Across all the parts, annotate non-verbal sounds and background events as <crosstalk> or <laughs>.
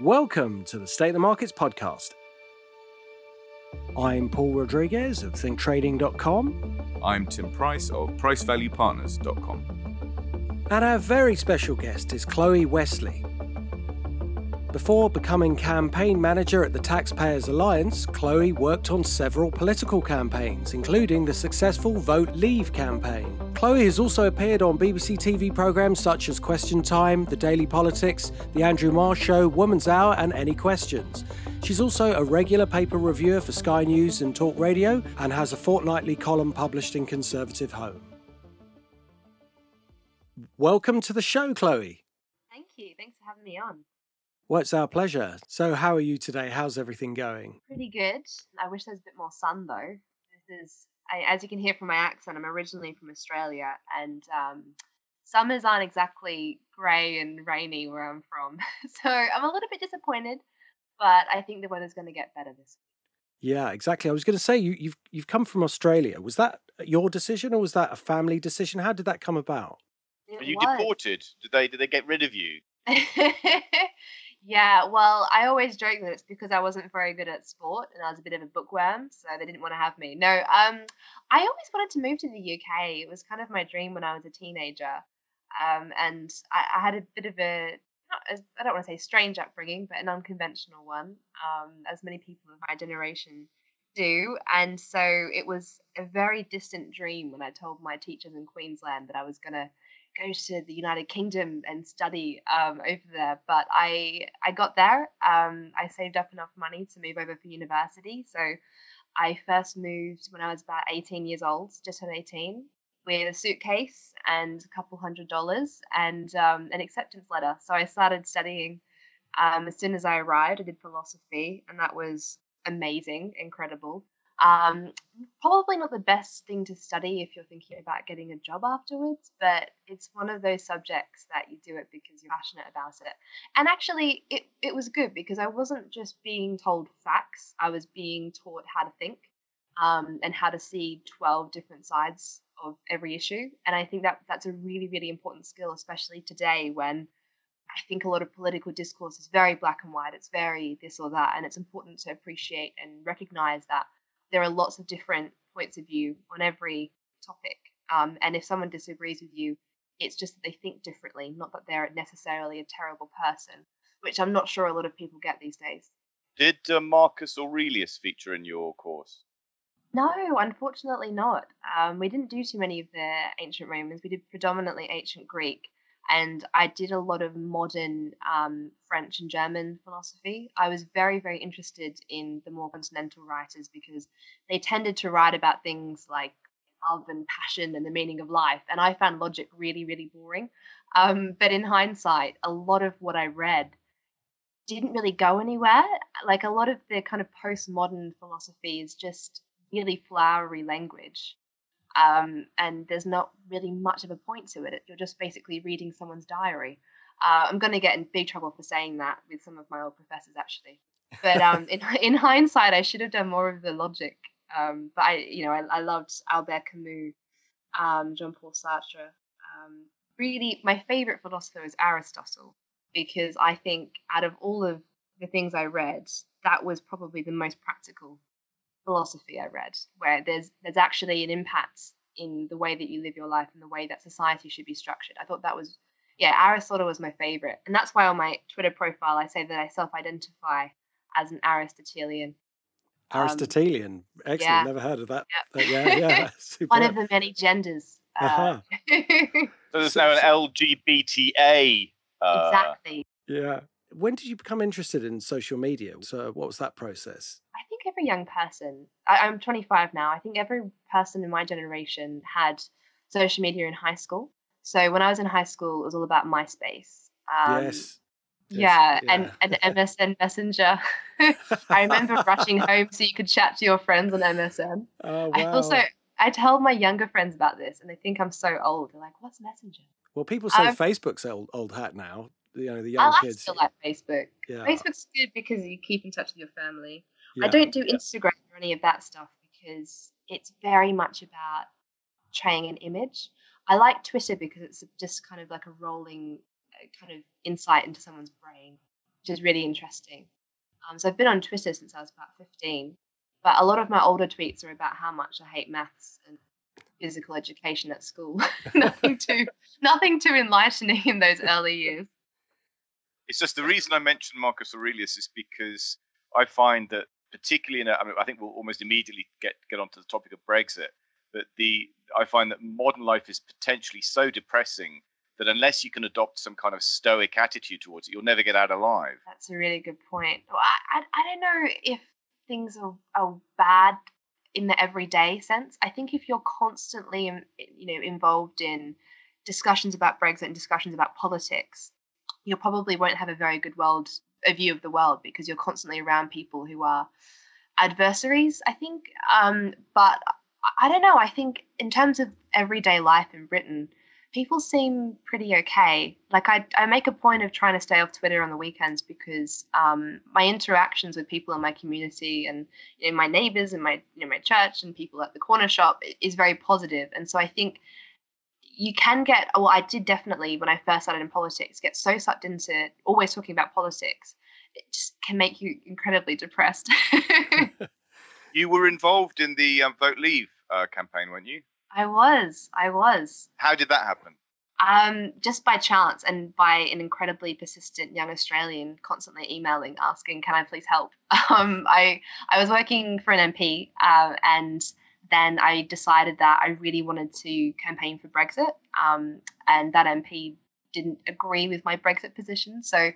Welcome to the State of the Markets podcast. I'm Paul Rodriguez of thinktrading.com. I'm Tim Price of PriceValuePartners.com. And our very special guest is Chloe Westley. Before becoming campaign manager at the Taxpayers Alliance, Chloe worked on several political campaigns, including the successful Vote Leave campaign. Chloe has also appeared on BBC TV programmes such as Question Time, The Daily Politics, The Andrew Marr Show, Woman's Hour, and Any Questions. She's also a regular paper reviewer for Sky News and Talk Radio and has a fortnightly column published in Conservative Home. Welcome to the show, Chloe. Thank you. Thanks for having me on. Well, it's our pleasure. So, how are you today? How's everything going? Pretty good. I wish there was a bit more sun though. This is, I, as you can hear from my accent, I'm originally from Australia, and um, summers aren't exactly grey and rainy where I'm from. <laughs> so I'm a little bit disappointed, but I think the weather's going to get better this week. Yeah, exactly. I was going to say you, you've you've come from Australia. Was that your decision, or was that a family decision? How did that come about? It Were you was. deported? Did they did they get rid of you? <laughs> yeah, well, I always joke that it's because I wasn't very good at sport and I was a bit of a bookworm, so they didn't want to have me. No, um, I always wanted to move to the UK. It was kind of my dream when I was a teenager, um, and I, I had a bit of a not don't want to say strange upbringing, but an unconventional one, um, as many people of my generation do. And so it was a very distant dream when I told my teachers in Queensland that I was going to go to the United Kingdom and study um, over there. But I I got there. Um, I saved up enough money to move over for university. So I first moved when I was about 18 years old, just turned 18, with a suitcase and a couple hundred dollars and um, an acceptance letter. So I started studying um, as soon as I arrived. I did philosophy, and that was amazing, incredible. Um, probably not the best thing to study if you're thinking about getting a job afterwards, but it's one of those subjects that you do it because you're passionate about it. And actually, it, it was good because I wasn't just being told facts, I was being taught how to think um, and how to see 12 different sides of every issue. And I think that that's a really, really important skill, especially today when I think a lot of political discourse is very black and white, it's very this or that. And it's important to appreciate and recognize that there are lots of different points of view on every topic. Um, and if someone disagrees with you, it's just that they think differently, not that they're necessarily a terrible person, which I'm not sure a lot of people get these days. Did uh, Marcus Aurelius feature in your course? No, unfortunately not. Um, we didn't do too many of the ancient Romans. We did predominantly ancient Greek, and I did a lot of modern um, French and German philosophy. I was very, very interested in the more continental writers because they tended to write about things like love and passion and the meaning of life, and I found logic really, really boring. Um, but in hindsight, a lot of what I read didn't really go anywhere. Like a lot of the kind of postmodern philosophy is just really flowery language. Um, and there's not really much of a point to it. You're just basically reading someone's diary. Uh, I'm going to get in big trouble for saying that with some of my old professors, actually. But um, <laughs> in, in hindsight, I should have done more of the logic. Um, but I, you know, I, I loved Albert Camus, um, Jean-Paul Sartre. Um, really, my favorite philosopher is Aristotle because I think out of all of the things I read, that was probably the most practical philosophy I read, where there's there's actually an impact in the way that you live your life and the way that society should be structured. I thought that was yeah, Aristotle was my favorite. And that's why on my Twitter profile I say that I self-identify as an Aristotelian. Um, Aristotelian. Excellent. yeah. Never heard of that. Yep. But yeah, yeah. <laughs> <laughs> One of the many genders. Uh, Uh-huh. <laughs> So there's So- now an so- LGBTA. Uh, exactly. Yeah. When did you become interested in social media? So, what was that process? I think every young person, I, I'm 25 now, I think every person in my generation had social media in high school. So when I was in high school, it was all about MySpace. Um, yes. Yeah, Yes, and, and MSN Messenger. <laughs> I remember rushing home so you could chat to your friends on MSN. Oh, wow. I also, I tell my younger friends about this and they think I'm so old. They're like, what's Messenger? well, people say I've- Facebook's old, old hat now. You know, the I young like kids. still like Facebook. yeah. Facebook's good because you keep in touch with your family. I don't do Instagram or any of that stuff because it's very much about portraying an image. I like Twitter because it's just kind of like a rolling uh, kind of insight into someone's brain. which is really interesting. Um, so I've been on Twitter since I was about 15, but a lot of my older tweets are about how much I hate maths and physical education at school. <laughs> nothing too nothing too enlightening in those early years. It's just the reason I mentioned Marcus Aurelius is because I find that particularly in a, I mean I think we'll almost immediately get get onto the topic of Brexit, but the I find that modern life is potentially so depressing that unless you can adopt some kind of stoic attitude towards it, you'll never get out alive. That's a really good point. I, I, I don't know if things are, are bad in the everyday sense. I think if you're constantly, um, you know, involved in discussions about Brexit and discussions about politics, you probably won't have a very good world a view of the world because you're constantly around people who are adversaries. I think, um, but I don't know. I think in terms of everyday life in Britain, people seem pretty okay. Like I, I make a point of trying to stay off Twitter on the weekends because um, my interactions with people in my community and you know, my neighbors and my you know my church and people at the corner shop is very positive. And so I think you can get. Well, I did definitely when I first started in politics get so sucked into always talking about politics. It just can make you incredibly depressed. <laughs> you were involved in the um, Vote Leave uh, campaign, weren't you? I was. I was. How did that happen? Um, just by chance and by an incredibly persistent young Australian constantly emailing asking, "Can I please help?" <laughs> Um, I I was working for an MP, uh, and then I decided that I really wanted to campaign for Brexit, um, and that MP didn't agree with my Brexit position, so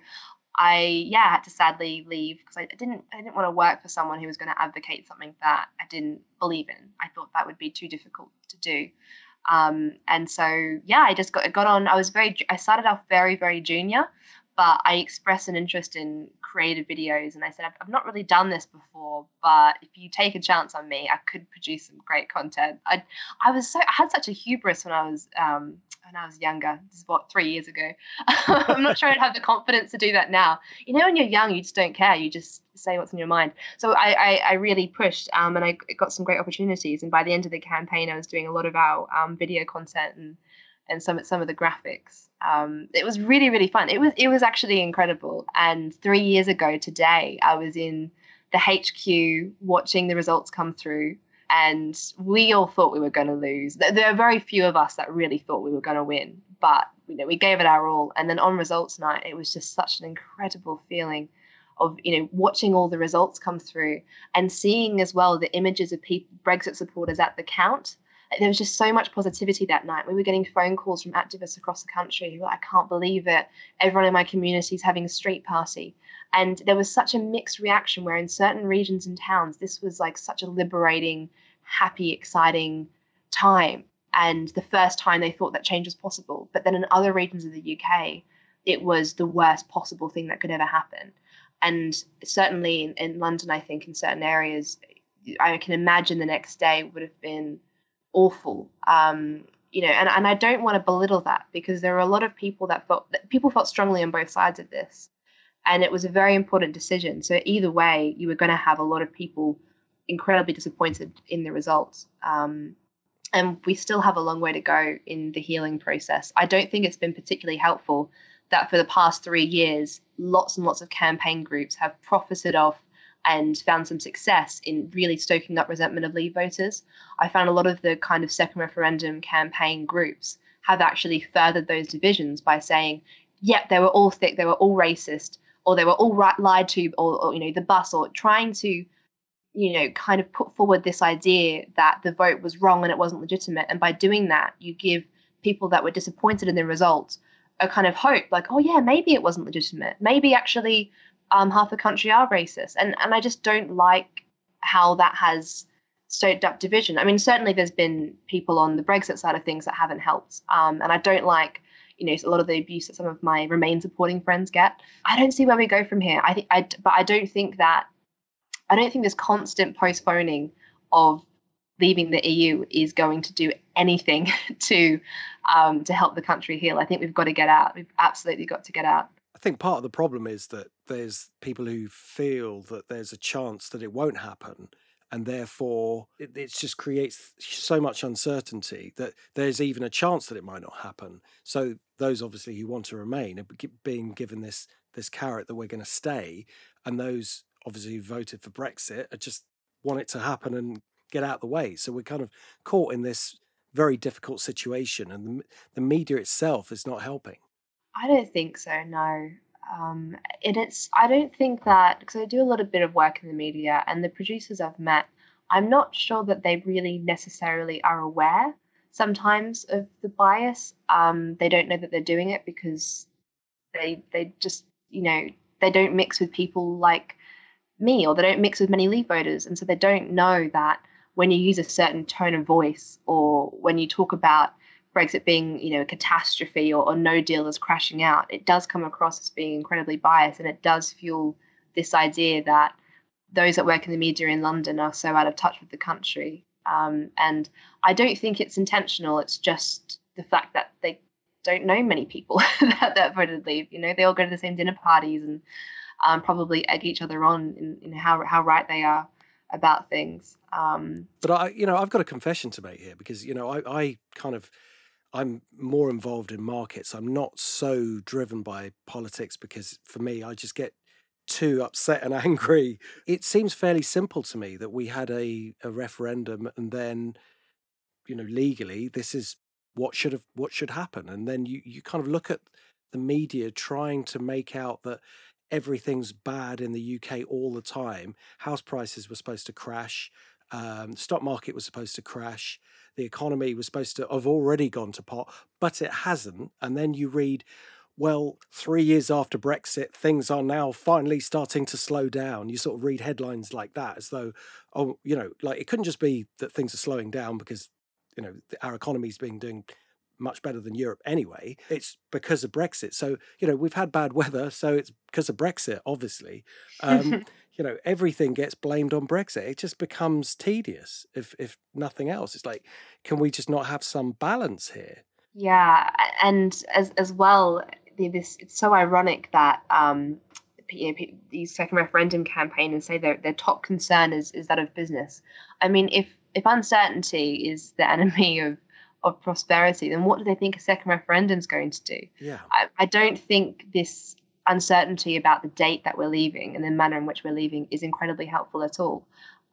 I yeah had to sadly leave because I didn't I didn't want to work for someone who was going to advocate something that I didn't believe in. I thought that would be too difficult to do. Um, and so yeah, I just got got on. I was very I started off very very junior, but I expressed an interest in creative videos and I said, I've, not really done this before, but if you take a chance on me, I could produce some great content. I, I was so, I had such a hubris when I was, um, when I was younger. This is what, three years ago. <laughs> I'm not sure I'd have the confidence to do that now. You know, when you're young, you just don't care. You just say what's in your mind. So I, I, I really pushed um, and I got some great opportunities. And by the end of the campaign, I was doing a lot of our um, video content and and some some of the graphics. Um, it was really really fun. It was it was actually incredible. And three years ago today, I was in the HQ watching the results come through, and we all thought we were going to lose. There are very few of us that really thought we were going to win, but you know we gave it our all. And then on results night, it was just such an incredible feeling of you know watching all the results come through and seeing as well the images of people Brexit supporters at the count there was just so much positivity that night. We were getting phone calls from activists across the country who were like, I can't believe it. Everyone in my community is having a street party. And there was such a mixed reaction where in certain regions and towns, this was like such a liberating, happy, exciting time. And the first time they thought that change was possible. But then in other regions of the UK, it was the worst possible thing that could ever happen. And certainly in, in London, I think in certain areas, I can imagine the next day would have been awful. Um, you know, and, and I don't want to belittle that because there are a lot of people that felt that people felt strongly on both sides of this. And it was a very important decision. So either way, you were going to have a lot of people incredibly disappointed in the results. Um, and we still have a long way to go in the healing process. I don't think it's been particularly helpful that for the past three years, lots and lots of campaign groups have profited off and found some success in really stoking up resentment of Leave voters. I found a lot of the kind of second referendum campaign groups have actually furthered those divisions by saying, yep, they were all thick, they were all racist, or they were all right, lied to, or, or, you know, the bus, or trying to, you know, kind of put forward this idea that the vote was wrong and it wasn't legitimate. And by doing that, you give people that were disappointed in the results a kind of hope, like, oh yeah, maybe it wasn't legitimate. Maybe actually um, half the country are racist, and and I just don't like how that has stoked up division. I mean, certainly there's been people on the Brexit side of things that haven't helped, um, and I don't like you know a lot of the abuse that some of my Remain supporting friends get. I don't see where we go from here. I think I, but I don't think that I don't think this constant postponing of leaving the EU is going to do anything <laughs> to um, to help the country heal. I think we've got to get out. We've absolutely got to get out I think part of the problem is that there's people who feel that there's a chance that it won't happen and therefore it, it, just creates so much uncertainty that there's even a chance that it might not happen so those obviously who want to remain are being given this this carrot that we're going to stay, and those obviously who voted for Brexit are just want it to happen and get out of the way. So we're kind of caught in this very difficult situation, and the, the media itself is not helping. I don't think so. No, um, and it's I don't think that because I do a lot of bit of work in the media, and the producers I've met, I'm not sure that they really necessarily are aware sometimes of the bias. Um, they don't know that they're doing it because they they just you know they don't mix with people like me or they don't mix with many leave voters and so they don't know that when you use a certain tone of voice or when you talk about Brexit being, you know, a catastrophe or, or no deal is crashing out, it does come across as being incredibly biased and it does fuel this idea that those that work in the media in London are so out of touch with the country. Um, and I don't think it's intentional. It's just the fact that they don't know many people <laughs> that, that voted leave. You know, they all go to the same dinner parties and um, probably egg each other on in, in how how right they are about things. Um, but I, you know, I've got a confession to make here because you know I, I kind of I'm more involved in markets. I'm not so driven by politics because for me, I just get too upset and <laughs> angry. It seems fairly simple to me that we had a, a referendum and then, you know, legally this is what should have what should happen. And then you, you kind of look at the media trying to make out that everything's bad in the UK all the time. House prices were supposed to crash. Um, stock market was supposed to crash the economy was supposed to have already gone to pot, but it hasn't. And then you read, well, three years after Brexit, things are now finally starting to slow down. You sort of read headlines like that as though, oh, you know, like it couldn't just be that things are slowing down because, you know, our economy's been doing much better than Europe anyway. It's because of Brexit. So, you know, we've had bad weather, so it's because of Brexit, obviously. Um, <laughs> you know everything gets blamed on Brexit. It just becomes tedious if if nothing else. It's like, can we just not have some balance here? Yeah, and as as well, this it's so ironic that um, you know, these second referendum campaign and say their their top concern is is that of business. I mean, if if uncertainty is the <laughs> enemy of of prosperity, then what do they think a second referendum is going to do? Yeah, I, I don't think this uncertainty about the date that we're leaving and the manner in which we're leaving is incredibly helpful at all.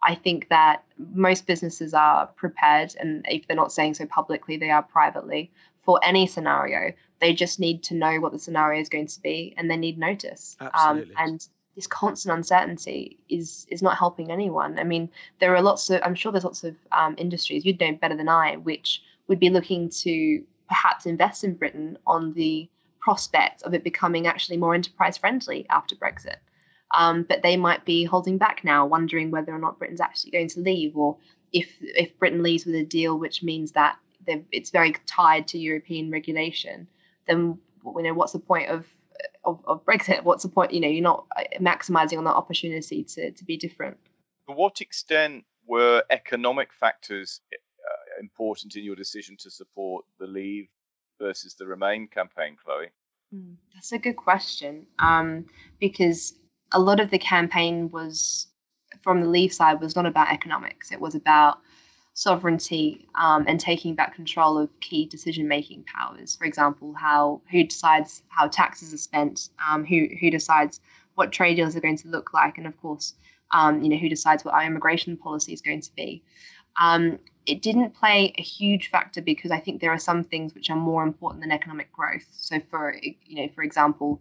I think that most businesses are prepared, and if they're not saying so publicly, they are privately for any scenario. They just need to know what the scenario is going to be, and they need notice. Um, and this constant uncertainty is is not helping anyone. I mean, there are lots of I'm sure there's lots of um, industries you'd know better than I, which would be looking to perhaps invest in Britain on the prospect of it becoming actually more enterprise friendly after Brexit. Um, but they might be holding back now, wondering whether or not Britain's actually going to leave, or if if Britain leaves with a deal which means that it's very tied to European regulation, then you know what's the point of, of, of Brexit? What's the point? You know, you're not uh, maximizing on that opportunity to to be different. To what extent were economic factors uh, important in your decision to support the Leave versus the Remain campaign, Chloe? Mm, that's a good question um, because a lot of the campaign was from the Leave side was not about economics. It was about sovereignty um, and taking back control of key decision-making powers. For example, how who decides how taxes are spent, um, who who decides what trade deals are going to look like, and of course, um, you know who decides what our immigration policy is going to be. It didn't play a huge factor because I think there are some things which are more important than economic growth. So, for you know, for example,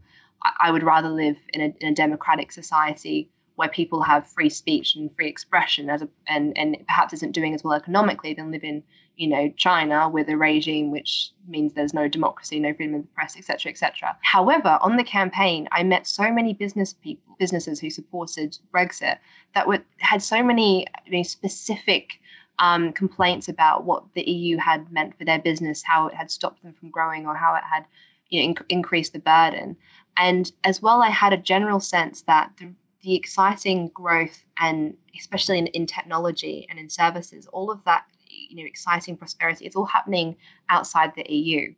I, would rather live in a, in a democratic society where people have free speech and free expression as a, and and perhaps isn't doing as well economically than live in you know China with a regime which means there's no democracy, no freedom of the press, etc., etc. However, on the campaign, I met so many business people, businesses who supported Brexit that were had so many specific um, complaints about what the EU had meant for their business, how it had stopped them from growing, or how it had you know, inc- increased the burden. And as well, I had a general sense that the, the exciting growth, and especially in, in technology and in services, all of that you know exciting prosperity, it's all happening outside the EU.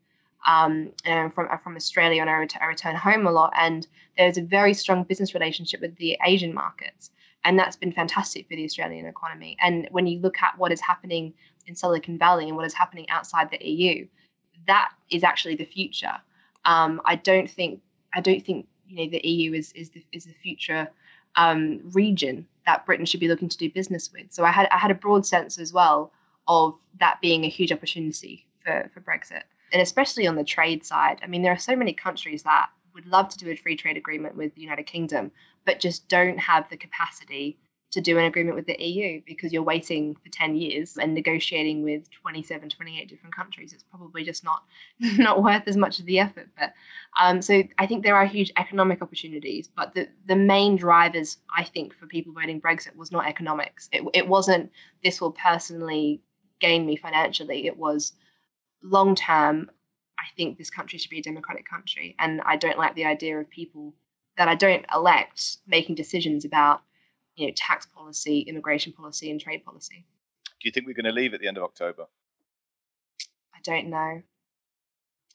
Um, and from from Australia, and I, ret- I return home a lot, and there's a very strong business relationship with the Asian markets and that's been fantastic for the Australian economy. And when you look at what is happening in Silicon Valley and what is happening outside the EU, that is actually the future. Um, I don't think I don't think you know the EU is is the is the future um, region that Britain should be looking to do business with. So I had I had a broad sense as well of that being a huge opportunity for for Brexit, and especially on the trade side. I mean, there are so many countries that would love to do a free trade agreement with the United Kingdom, but just don't have the capacity to do an agreement with the EU because you're waiting for 10 years and negotiating with 27, 28 different countries. It's probably just not <laughs> not worth as much of the effort. But um, so I think there are huge economic opportunities, but the, the main drivers, I think, for people voting Brexit was not economics. It, it wasn't this will personally gain me financially. It was long term, I think this country should be a democratic country. And I don't like the idea of people that I don't elect making decisions about you know, tax policy, immigration policy, and trade policy. Do you think we're going to leave at the end of October? I don't know.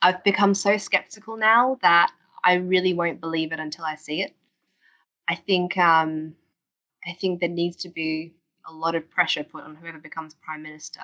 I've become so skeptical now that I really won't believe it until I see it. I think um, I think there needs to be a lot of pressure put on whoever becomes prime minister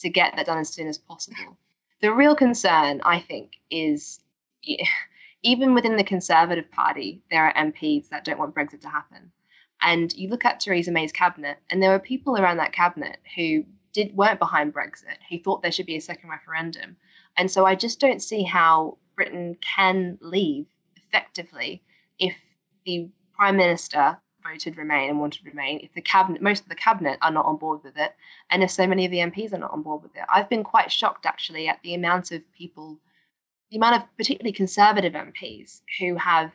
to get that done as soon as possible. The real concern, I think, is <laughs> even within the Conservative Party, there are MPs that don't want Brexit to happen. And you look at Theresa May's cabinet, and there were people around that cabinet who did weren't behind Brexit, who thought there should be a second referendum. And so I just don't see how Britain can leave effectively if the Prime Minister voted Remain and wanted Remain, if the cabinet most of the cabinet are not on board with it, and if so many of the MPs are not on board with it. I've been quite shocked actually at the amount of people the amount of particularly conservative MPs who have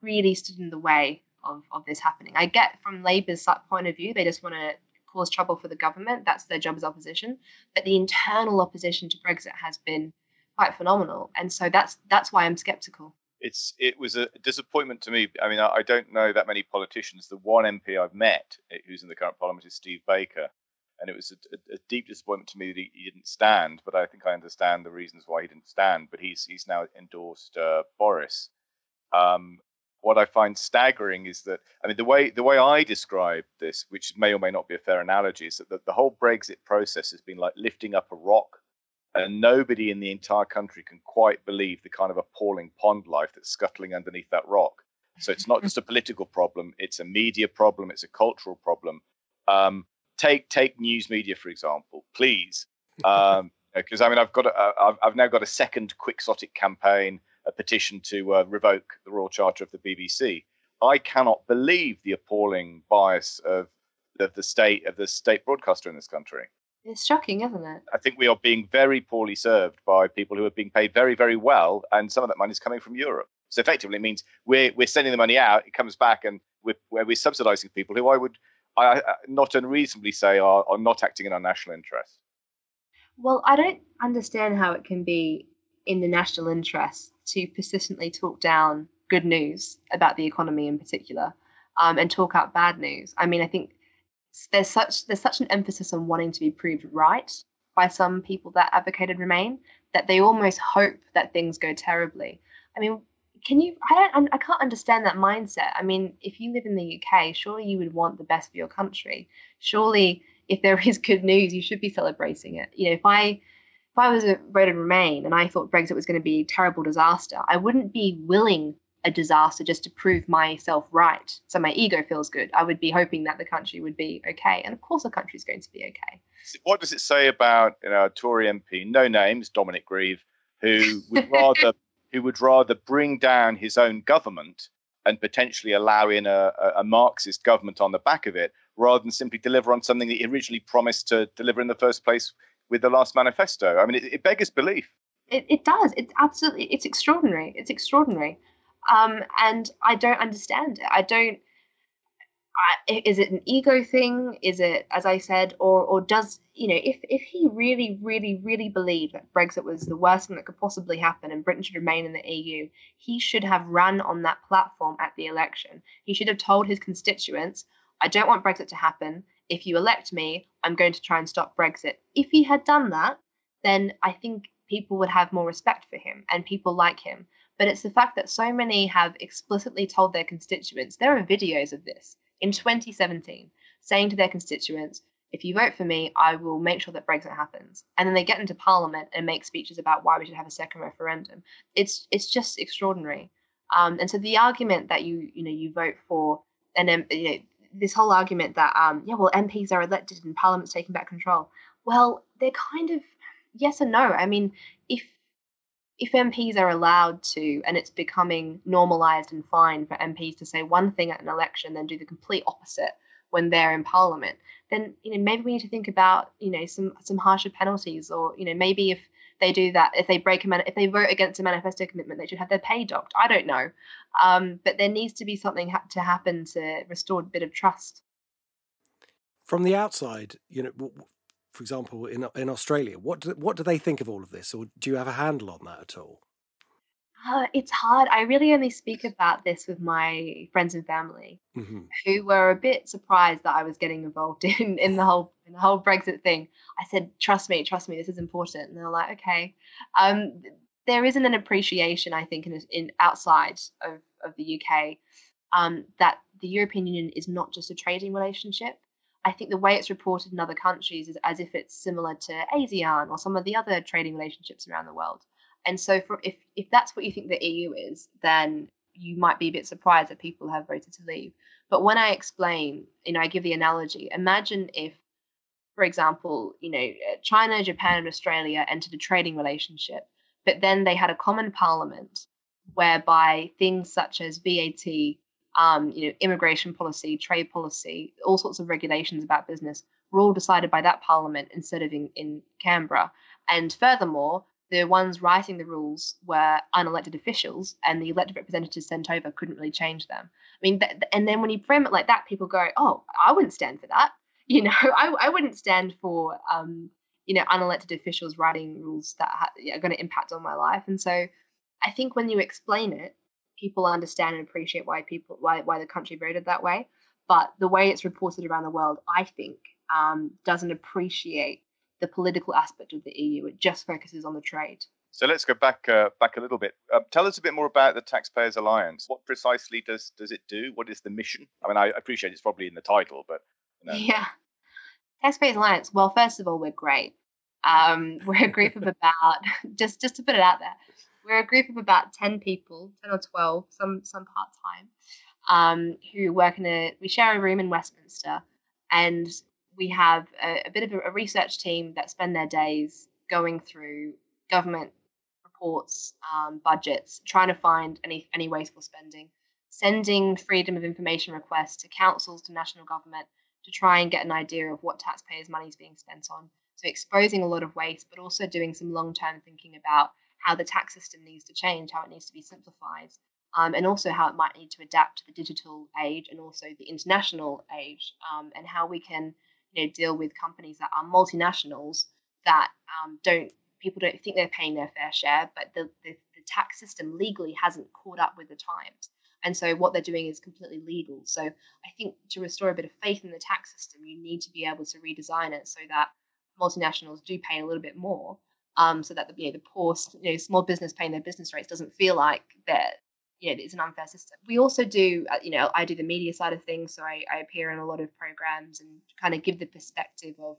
really stood in the way of, of this happening. I get from Labour's point of view, they just want to cause trouble for the government. That's their job as opposition. But the internal opposition to Brexit has been quite phenomenal, and so that's that's why I'm sceptical. It's it was a disappointment to me. I mean, I, I don't know that many politicians. The one MP I've met eh, who's in the current parliament is Steve Baker, and it was a, a, deep disappointment to me that he, he, didn't stand. But I think I understand the reasons why he didn't stand. But he's he's now endorsed uh, Boris, um, what I find staggering is that I mean the way the way I describe this, which may or may not be a fair analogy, is that the, the whole Brexit process has been like lifting up a rock, and nobody in the entire country can quite believe the kind of appalling pond life that's scuttling underneath that rock. So it's not <laughs> just a political problem; it's a media problem, it's a cultural problem. Um, take take news media for example, please, <laughs> because um, I mean I've got a, I've, I've now got a second quixotic campaign a petition to uh, revoke the Royal Charter of the BBC. I cannot believe the appalling bias of, of the state of the state broadcaster in this country. It's shocking, isn't it? I think we are being very poorly served by people who are being paid very, very well, and some of that money is coming from Europe. So effectively, it means we're we're sending the money out, it comes back, and we're we're subsidising people who I would I, not unreasonably say are, are not acting in our national interest. Well, I don't understand how it can be in the national interest to persistently talk down good news about the economy in particular um, and talk out bad news. I mean, I think there's such there's such an emphasis on wanting to be proved right by some people that advocated Remain that they almost hope that things go terribly. I mean, can you? I don't. I can't understand that mindset. I mean, if you live in the UK, surely you would want the best for your country. Surely, if there is good news, you should be celebrating it. You know, if I if I was a voted Remain and I thought Brexit was going to be a terrible disaster, I wouldn't be willing a disaster just to prove myself right. So my ego feels good. I would be hoping that the country would be okay. And of course, the country is going to be okay. What does it say about you know, a Tory MP, no names, Dominic Grieve, who would <laughs> rather who would rather bring down his own government and potentially allow in a, a Marxist government on the back of it, rather than simply deliver on something that he originally promised to deliver in the first place with the last manifesto. I mean, it, it beggars belief. It, it does. It's absolutely. It's extraordinary. It's extraordinary. Um, and I don't understand it. I don't. I, is it an ego thing? Is it, as I said, or or does you know if if he really, really, really believed that Brexit was the worst thing that could possibly happen and Britain should remain in the EU, he should have run on that platform at the election. He should have told his constituents, "I don't want Brexit to happen if you elect me, I'm going to try and stop Brexit. If he had done that, then I think people would have more respect for him and people like him. But it's the fact that so many have explicitly told their constituents, there are videos of this in 2017, saying to their constituents, if you vote for me, I will make sure that Brexit happens. And then they get into parliament and make speeches about why we should have a second referendum. It's it's just extraordinary. Um, and so the argument that you you know you vote for and then you know this whole argument that um, yeah well MPs are elected and Parliament's taking back control. Well, they're kind of yes and no. I mean, if if MPs are allowed to, and it's becoming normalised and fine for MPs to say one thing at an election, then do the complete opposite when they're in Parliament, then you know maybe we need to think about you know some some harsher penalties, or you know maybe if they do that, if they break a man- if they vote against a manifesto commitment, they should have their pay docked. I don't know, um, but there needs to be something ha- to happen to restore a bit of trust. From the outside, you know, for example, in in Australia, what do, what do they think of all of this, or do you have a handle on that at all? Uh, it's hard. I really only speak about this with my friends and family, hmm who were a bit surprised that I was getting involved <laughs> in in the whole in the whole Brexit thing. I said, "Trust me, trust me, this is important," and they're like, "Okay." Um, there isn't an appreciation, I think, in in outside of of the UK, um, that the European Union is not just a trading relationship. I think the way it's reported in other countries is as if it's similar to ASEAN or some of the other trading relationships around the world. And so, for if if that's what you think the EU is, then you might be a bit surprised that people have voted to leave. But when I explain, you know, I give the analogy. Imagine if, for example, you know, China, Japan, and Australia entered a trading relationship, but then they had a common parliament whereby things such as VAT, um, you know, immigration policy, trade policy, all sorts of regulations about business were all decided by that parliament instead of in, in Canberra. And furthermore, the ones writing the rules were unelected officials, and the elected representatives sent over couldn't really change them. I mean, th- and then when you frame it like that, people go, "Oh, I wouldn't stand for that." <laughs> You know, I, I wouldn't stand for um, you know unelected officials writing rules that ha- are going to impact on my life. And so, I think when you explain it, people understand and appreciate why people why why the country voted that way. But the way it's reported around the world, I think, um, doesn't appreciate the political aspect of the EU. It just focuses on the trade. So let's go back uh, back a little bit. Um, tell us a bit more about the Taxpayers Alliance. What precisely does does it do? What is the mission? I mean, I appreciate it's probably in the title, but you know. Yeah. Taxpayers Alliance. Well, first of all, we're great. Um, we're a group of about <laughs> just just to put it out there, we're a group of about ten people, ten or twelve, some some part time, um, who work in a. We share a room in Westminster, and we have a, a bit of a, research team that spend their days going through government reports, um, budgets, trying to find any any wasteful spending, sending freedom of information requests to councils, to national government, to try and get an idea of what taxpayers' money is being spent on. So exposing a lot of waste, but also doing some long-term thinking about how the tax system needs to change, how it needs to be simplified, um, and also how it might need to adapt to the digital age and also the international age, um, and how we can you know deal with companies that are multinationals that um, don't people don't think they're paying their fair share, but the, the, the tax system legally hasn't caught up with the times. And so what they're doing is completely legal. So I think to restore a bit of faith in the tax system, you need to be able to redesign it so that multinationals do pay a little bit more, um, so that the, you know, the poor, you know, small business paying their business rates doesn't feel like that yeah, it's an unfair system. We also do, uh, you know, I do the media side of things, so I, I appear in a lot of programs and kind of give the perspective of,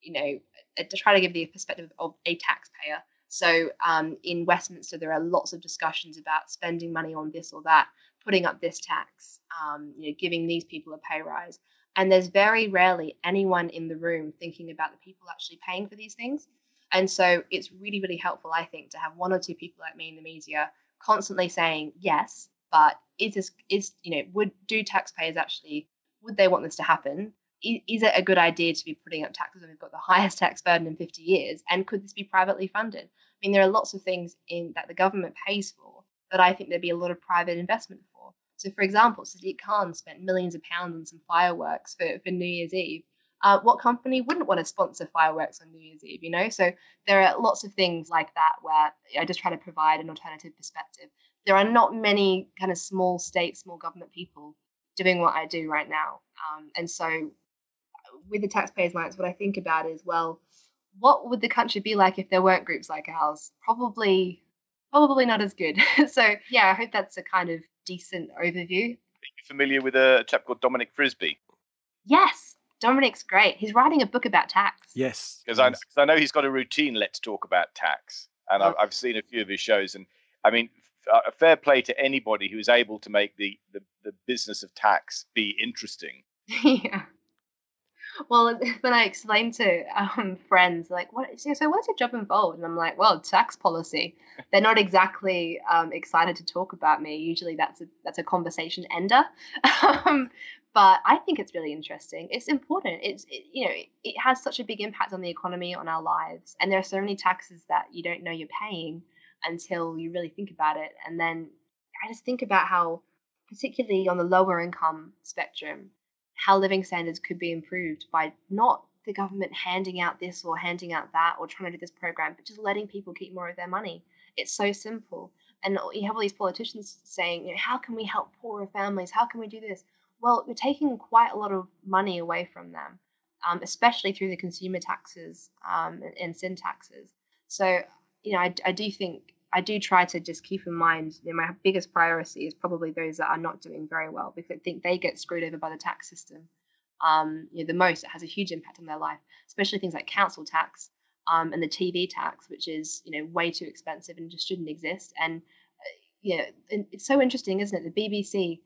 you know, uh, to try to give the perspective of a taxpayer. So um, in Westminster, there are lots of discussions about spending money on this or that, putting up this tax, um, you know, giving these people a pay rise. And there's very rarely anyone in the room thinking about the people actually paying for these things. And so it's really, really helpful, I think, to have one or two people like me in the media constantly saying yes, but is this is you know would do taxpayers actually would they want this to happen? Is, is it a good idea to be putting up taxes when we've got the <laughs> highest tax burden in 50 years? And could this be privately funded? I mean, there are lots of things in that the government pays for that I think there'd be a lot of private investment for. So, for example, Sadiq Khan spent millions of pounds on some fireworks for, for New Year's Eve. Uh, what company wouldn't want to sponsor fireworks on New Year's Eve? You know, so there are lots of things like that where I just try to provide an alternative perspective. There are not many kind of small state, small government people doing what I do right now, um, and so with the taxpayers' alliance, what I think about is well, what would the country be like if there weren't groups like ours? Probably, probably not as good. <laughs> so yeah, I hope that's a kind of decent overview. Are you familiar with a chap called Dominic Frisby? Yes, Dominic's great. He's writing a book about tax. Yes, Because I, yes. 'cause I know he's got a routine. Let's talk about tax, and I've, I've seen a few of his shows, and I mean, uh, fair play to anybody who is able to make the, the, the business of tax be interesting. <laughs> yeah. Well, <laughs> when I explain to um, friends, like, what? So, what's your job involved? And I'm like, well, tax policy. <laughs> They're not exactly um, excited to talk about me. Usually, that's a that's a conversation ender. um, but I think it's really interesting. It's important. It's it, you know, it, it has such a big impact on the economy, on our lives, and there are so many taxes that you don't know you're paying until you really think about it. And then I just think about how, particularly on the lower income spectrum, how living standards could be improved by not the government handing out this or handing out that or trying to do this program, but just letting people keep more of their money. It's so simple. And you have all these politicians saying, you know, how can we help poorer families? How can we do this? Well, we're taking quite a lot of money away from them, um, especially through the consumer taxes um, and sin taxes. So, you know, I, I do think I do try to just keep in mind you know, my biggest priority is probably those that are not doing very well because I think they get screwed over by the tax system. Um, you know, the most it has a huge impact on their life, especially things like council tax um, and the TV tax, which is you know way too expensive and just shouldn't exist. And uh, you know, it's so interesting, isn't it? The BBC,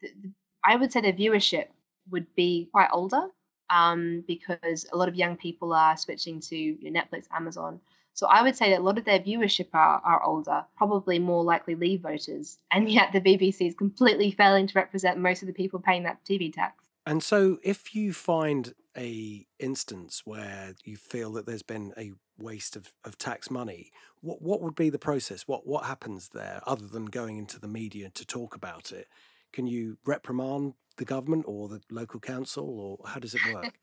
the, the, I would say the viewership would be quite older um, because a lot of young people are switching to Netflix, Amazon. So I would say that a lot of their viewership are, are older, probably more likely Leave voters. <laughs> And yet the BBC is completely failing to represent most of the people paying that TV tax. And so if you find a instance where you feel that there's been a waste of, of tax money, what what would be the process? What what happens there other than going into the media to talk about it? Can you reprimand the government or the local council or how does it work? <laughs>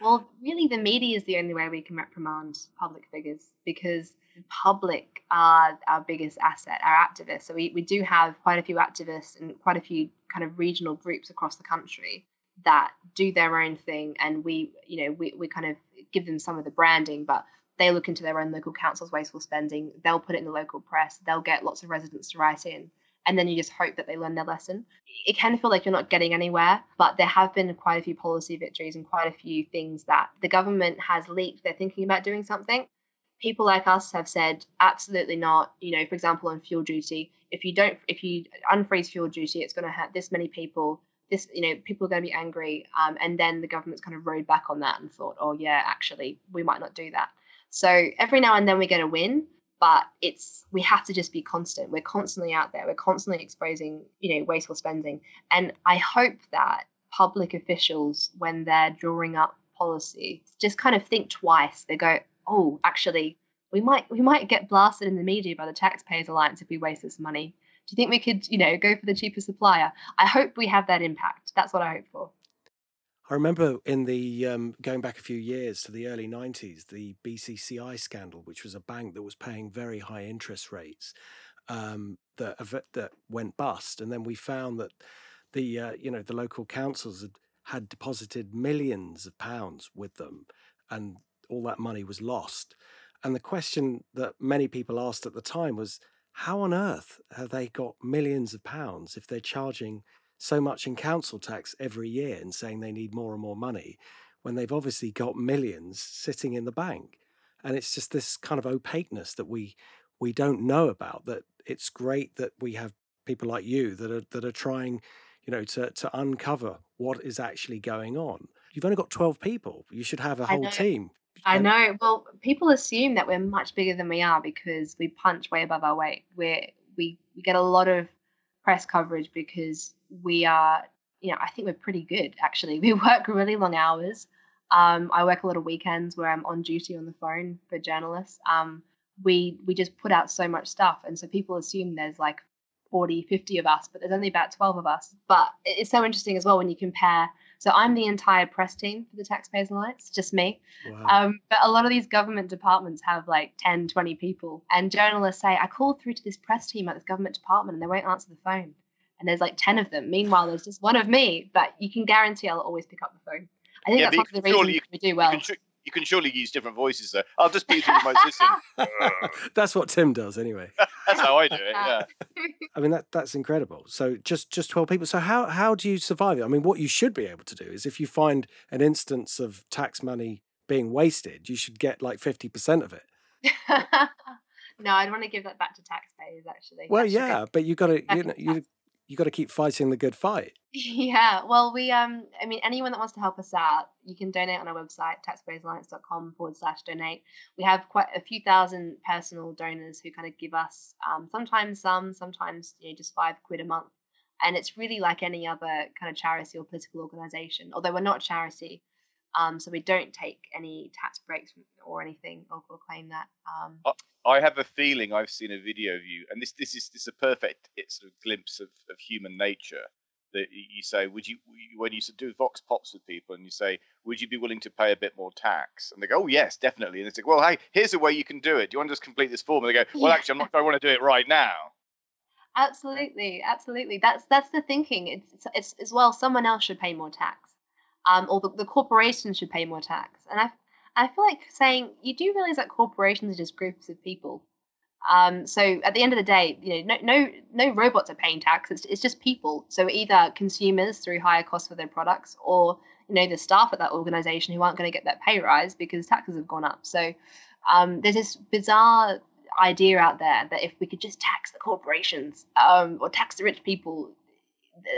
Well, really, the media is the only way we can reprimand public figures because the mm. public are our biggest asset, our activists. So we, we do have quite a few activists and quite a few kind of regional groups across the country that do their own thing and we you know we, we kind of give them some of the branding but they look into their own local council's wasteful spending they'll put it in the local press they'll get lots of residents to write in and then you just hope that they learn their lesson. It can feel like you're not getting anywhere, but there have been quite a few policy victories and quite a few things that the government has leaked they're thinking about doing something. People like us have said absolutely not. You know, for example, on fuel duty, if you don't, if you unfreeze fuel duty, it's going to hurt this many people. This, you know, people are going to be angry, um, and then the government's kind of rode back on that and thought, oh yeah, actually, we might not do that. So every now and then we get a win, but it's we have to just be constant. We're constantly out there. We're constantly exposing you know wasteful spending. And i hope that public officials when they're drawing up policy just kind of think twice. They go oh actually we might we might get blasted in the media by the taxpayers alliance if we waste this money. Do you think we could you know go for the cheaper supplier? I hope we have that impact. That's what i hope for I remember in the um, going back a few years to the early 90s, the BCCI scandal, which was a bank that was paying very high interest rates um, that that went bust, and then we found that the uh, you know the local councils had, had deposited millions of pounds with them, and all that money was lost. And the question that many people asked at the time was, how on earth have they got millions of pounds if they're charging so much in council tax every year and saying they need more and more money when they've obviously got millions sitting in the bank. And it's just this kind of opaqueness that we we don't know about. That it's great that we have people like you that are that are trying, you know, to to uncover what is actually going on. You've only got twelve people. You should have a whole team. I know. Well, people assume that we're much bigger than we are because we punch way above our weight. We're we we get a lot of press coverage because we are, you know, I think we're pretty good actually. <laughs> We work really long hours. Um, I work a lot of weekends where I'm on duty on the phone for journalists. Um, we we just put out so much stuff, and so people assume there's like 40, 50 of us, but there's only about 12 of us. But it's so interesting as well when you compare so I'm the entire press team for the Taxpayers Alliance, just me. Wow. Um, but a lot of these government departments have like 10, 20 people. And journalists say, I called through to this press team at this government department and they won't answer the phone. And there's like 10 of them. Meanwhile, there's just one of me, but you can guarantee I'll always pick up the phone. I think yeah, that's one of the reasons we do well you can surely use different voices though. I'll just be through my system. <laughs> <laughs> That's what Tim does anyway. <laughs> That's how I do it. Yeah. I mean that that's incredible. So just just twelve people. So how how do you survive it? I mean, what you should be able to do is if you find an instance of tax money being wasted, you should get like fifty percent of it. no, I'd want to give that back to taxpayers. Actually. Well, yeah, but you got to you know, you you got to keep fighting the good fight. <laughs> Yeah, well, we um, I mean, anyone that wants to help us out, you can donate on our website, taxpayersalliance.com forward slash donate. We have quite a few thousand personal donors who kind of give us um, sometimes some, sometimes you know, just five quid a month, and it's really like any other kind of charity or political organization. Although we're not charity, um, so we don't take any tax breaks or anything or, or claim that. Um, I have a feeling I've seen a video of you, and this this is this is a perfect sort of glimpse of, of human nature. That you say, would you when you do vox pops with people, and you say, would you be willing to pay a bit more tax? And they go, oh yes, definitely. And they say, well, hey, here's a way you can do it. Do you want to just complete this form? And they go, well, yeah. actually, I'm not. I want to do it right now. Absolutely, absolutely. That's that's the thinking. It's, it's as well. Someone else should pay more tax um, or the, the corporations should pay more tax. And I, I feel like saying you do realize that corporations are just groups of people. Um, so at the end of the day, you know, no, no, no robots are paying tax. It's, it's just people. So either consumers through higher costs for their products, or you know, the staff at that organization who aren't going to get that pay rise because taxes have gone up. So um, there's this bizarre idea out there that if we could just tax the corporations um, or tax the rich people,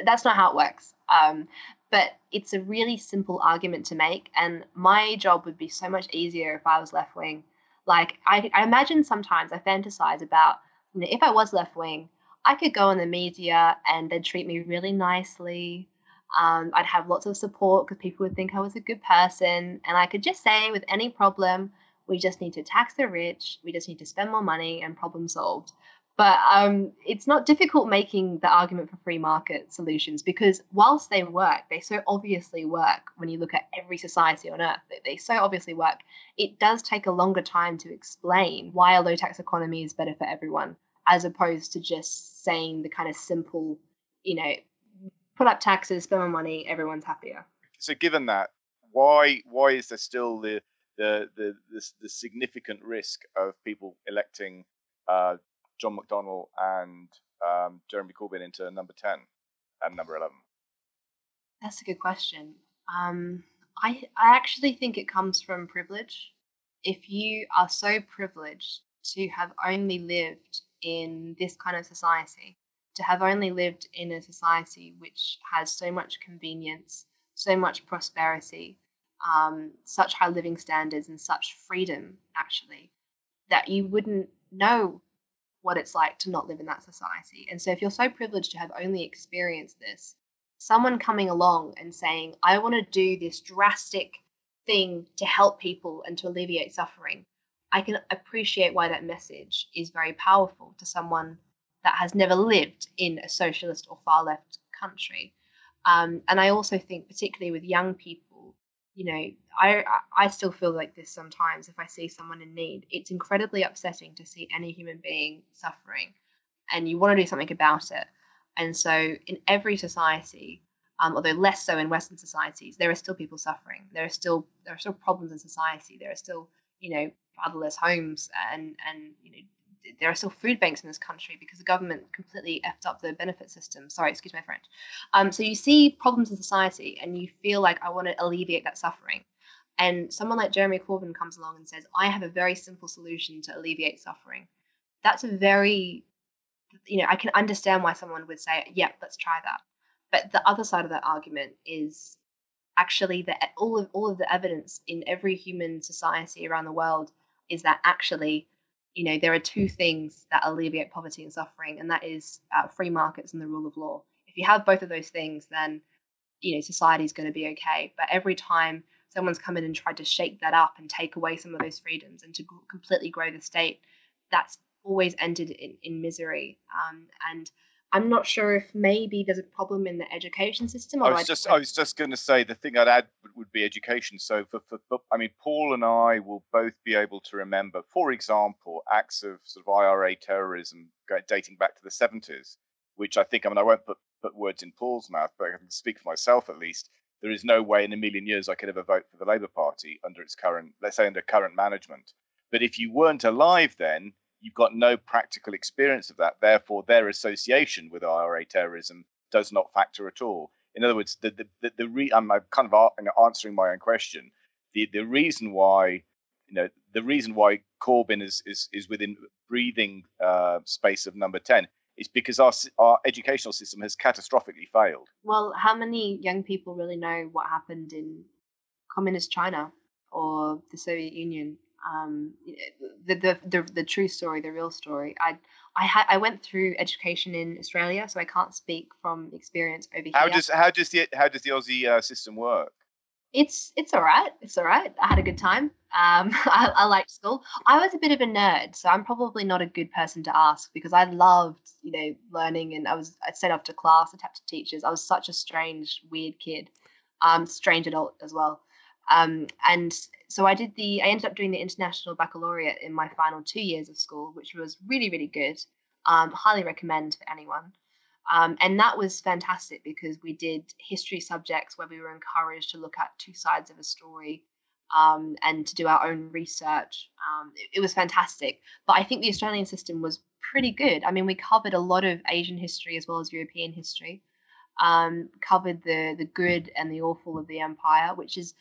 that's not how it works. Um, but it's a really simple argument to make. And my job would be so much easier if I was left wing. Like, I, I imagine sometimes I fantasize about, you know, if I was left wing, I could go in the media and they'd treat me really nicely. Um, I'd have lots of support because people would think I was a good person. And I could just say, with any problem, we just need to tax the rich, we just need to spend more money, and problem solved. But um, it's not difficult making the argument for free market solutions because whilst they work, they so obviously work when you look at every society on earth. They so obviously work. It does take a longer time to explain why a low tax economy is better for everyone, as opposed to just saying the kind of simple, you know, put up taxes, spend more money, everyone's happier. So, given that, why why is there still the the the the, the significant risk of people electing uh, John McDonnell and um, Jeremy Corbyn into number 10 and number 11? That's a good question. Um, I, I actually think it comes from privilege. If you are so privileged to have only lived in this kind of society, to have only lived in a society which has so much convenience, so much prosperity, um, such high living standards, and such freedom, actually, that you wouldn't know what it's like to not live in that society. And so, if you're so privileged to have only experienced this, someone coming along and saying, I want to do this drastic thing to help people and to alleviate suffering, I can appreciate why that message is very powerful to someone that has never lived in a socialist or far left country. Um, and I also think, particularly with young people, you know, I I still feel like this sometimes if I see someone in need. It's incredibly upsetting to see any human being suffering, and you want to do something about it. And so, in every society, um, although less so in Western societies, there are still people suffering. There are still there are still problems in society. There are still you know fatherless homes and and you know there are still food banks in this country because the government completely effed up the benefit system. Sorry, excuse my French. Um, so you see problems in society and you feel like I want to alleviate that suffering. And someone like Jeremy Corbyn comes along and says, I have a very simple solution to alleviate suffering. That's a very, you know, I can understand why someone would say, yeah, let's try that. But the other side of that argument is actually that all of all of the evidence in every human society around the world is that actually you know, there are two things that alleviate poverty and suffering, and that is uh, free markets and the rule of law. If you have both of those things, then you know society is going to be okay. But every time someone's come in and tried to shake that up and take away some of those freedoms and to completely grow the state, that's always ended in, in misery. Um, and I'm not sure if maybe there's a problem in the education system. I was just I was just going to say the thing I'd add would be education. So for, for, for, I mean Paul and I will both be able to remember, for example, acts of sort of IRA terrorism dating back to the 70s, which I think I mean I won't put put words in Paul's mouth, but I can speak for myself at least. There is no way in a million years I could ever vote for the Labour Party under its current, let's say, under current management. But if you weren't alive then, you've got no practical experience of that. Therefore, their association with IRA terrorism does not factor at all. In other words, the the, the, the re, I'm kind of answering my own question. The the reason why you know the reason why Corbyn is is, is within breathing uh, space of number ten is because our our educational system has catastrophically failed. Well, how many young people really know what happened in communist China or the Soviet Union? Um, the, the the the true story, the real story. I I had I went through education in Australia, so I can't speak from experience over How here. does how does the how does the Aussie uh, system work? It's it's all right. It's all right. I had a good time. Um, <laughs> I, I liked school. I was a bit of a nerd, so I'm probably not a good person to ask because I loved, you know, learning and I was I set off to class, I tapped to teachers. I was such a strange, weird kid, um, strange adult as well. Um, and so I did the I ended up doing the international baccalaureate in my final two years of school, which was really really good. Um, highly recommend for anyone. Um, and that was fantastic because we did history subjects where we were encouraged to look at two sides of a story um, and to do our own research. Um, it, it was fantastic. But I think the Australian system was pretty good. I mean, we covered a lot of Asian history as well as European history, um, covered the, the good and the awful of the empire, which is,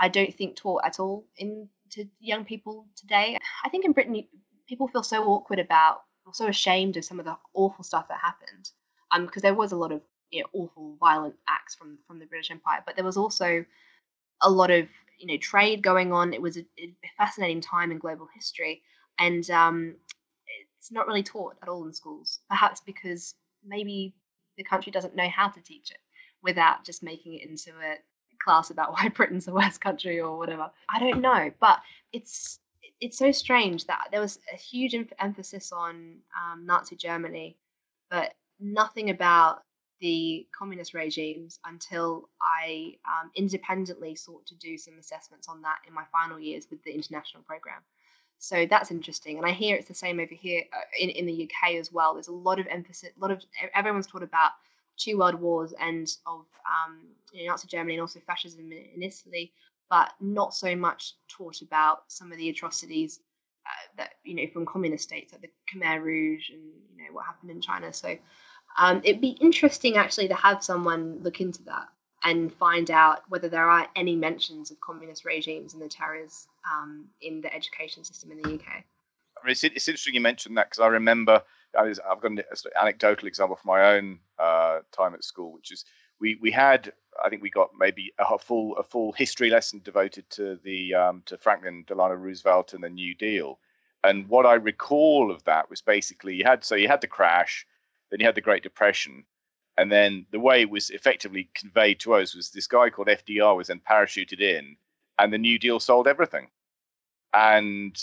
I don't think, taught at all in to young people today. I think in Britain, people feel so awkward about, or so ashamed of some of the awful stuff that happened um, because there was a lot of you know, awful, violent acts from from the British Empire, but there was also a lot of you know trade going on. It was a, a fascinating time in global history, and um, it's not really taught at all in schools. Perhaps because maybe the country doesn't know how to teach it without just making it into a class about <laughs> why Britain's the worst country or whatever. I don't know, but it's it's so strange that there was a huge em- emphasis on um, Nazi Germany, but nothing about the communist regimes until I um, independently sought to do some assessments on that in my final years with the international program. So that's interesting, and I hear it's the same over here uh, in, in the UK as well. There's a lot of emphasis, a lot of everyone's taught about two world wars and of um, Nazi Germany and also fascism in, Italy, but not so much taught about some of the atrocities uh, that you know from communist states like the Khmer Rouge and you know what happened in China. So um, it'd be interesting actually to have someone look into that and find out whether there are any mentions of communist regimes and the terrors um, in the education system in the UK. I mean, it's, it's interesting you mentioned that because I remember I've got an anecdotal example from my own uh, time at school, which is we we had I think we got maybe a full a full history lesson devoted to the um, to Franklin Delano Roosevelt and the New Deal. And what I recall of that was basically you had so you had the crash, then you had the Great Depression. And then the way it was effectively conveyed to us was this guy called FDR was then parachuted in, and the New Deal sold everything. And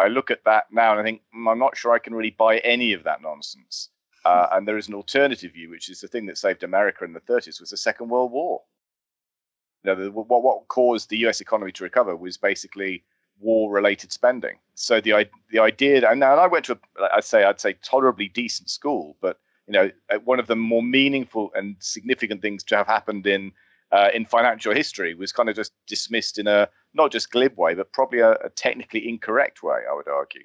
I look at that now and I think mm, I'm not sure I can really buy any of that nonsense. Uh, and there is an alternative view, which is the thing that saved America in the 30s was the Second World War. You know, the, what what caused the U.S. economy to recover was basically war-related spending. So the the idea, and now I went to, a, I'd say, I'd say tolerably decent school, but you know, uh, one of the more meaningful and significant things to have happened in uh, in financial history was kind of just dismissed in a not just glib way, but probably a, a technically incorrect way. I would argue.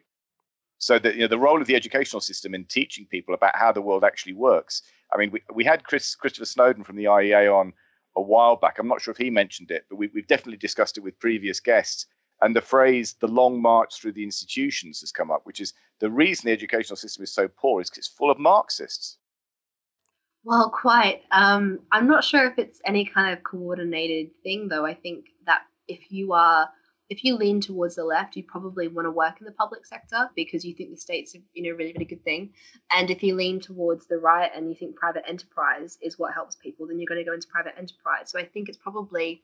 So that you know, the role of the educational system in teaching people about how the world actually works. I mean, we, we had Chris, Christopher Snowdon from the IEA on a while back. I'm not sure if he mentioned it, but we, we've definitely discussed it with previous guests and the phrase the long march through the institutions has come up, which is the reason the educational system is so poor is because it's full of Marxists. Well, quite. Um, I'm not sure if it's any kind of coordinated thing, though. I think that if you are, if you lean towards the left, you probably want to work in the public sector because you think the state's a you know really really good thing. And if you lean towards the right and you think private enterprise is what helps people, then you're going to go into private enterprise. So I think it's probably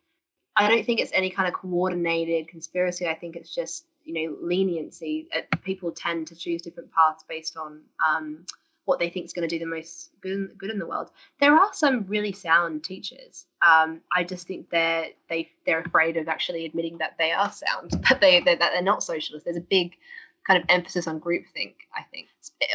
I don't think it's any kind of coordinated conspiracy. I think it's just you know leniency. Uh, people tend to choose different paths based on um, what they think is going to do the most good, good in the world. There are some really sound teachers. Um, I just think they're they they're afraid of actually admitting that they are sound, <laughs> that they that they're not socialist. There's a big kind of emphasis on groupthink. I think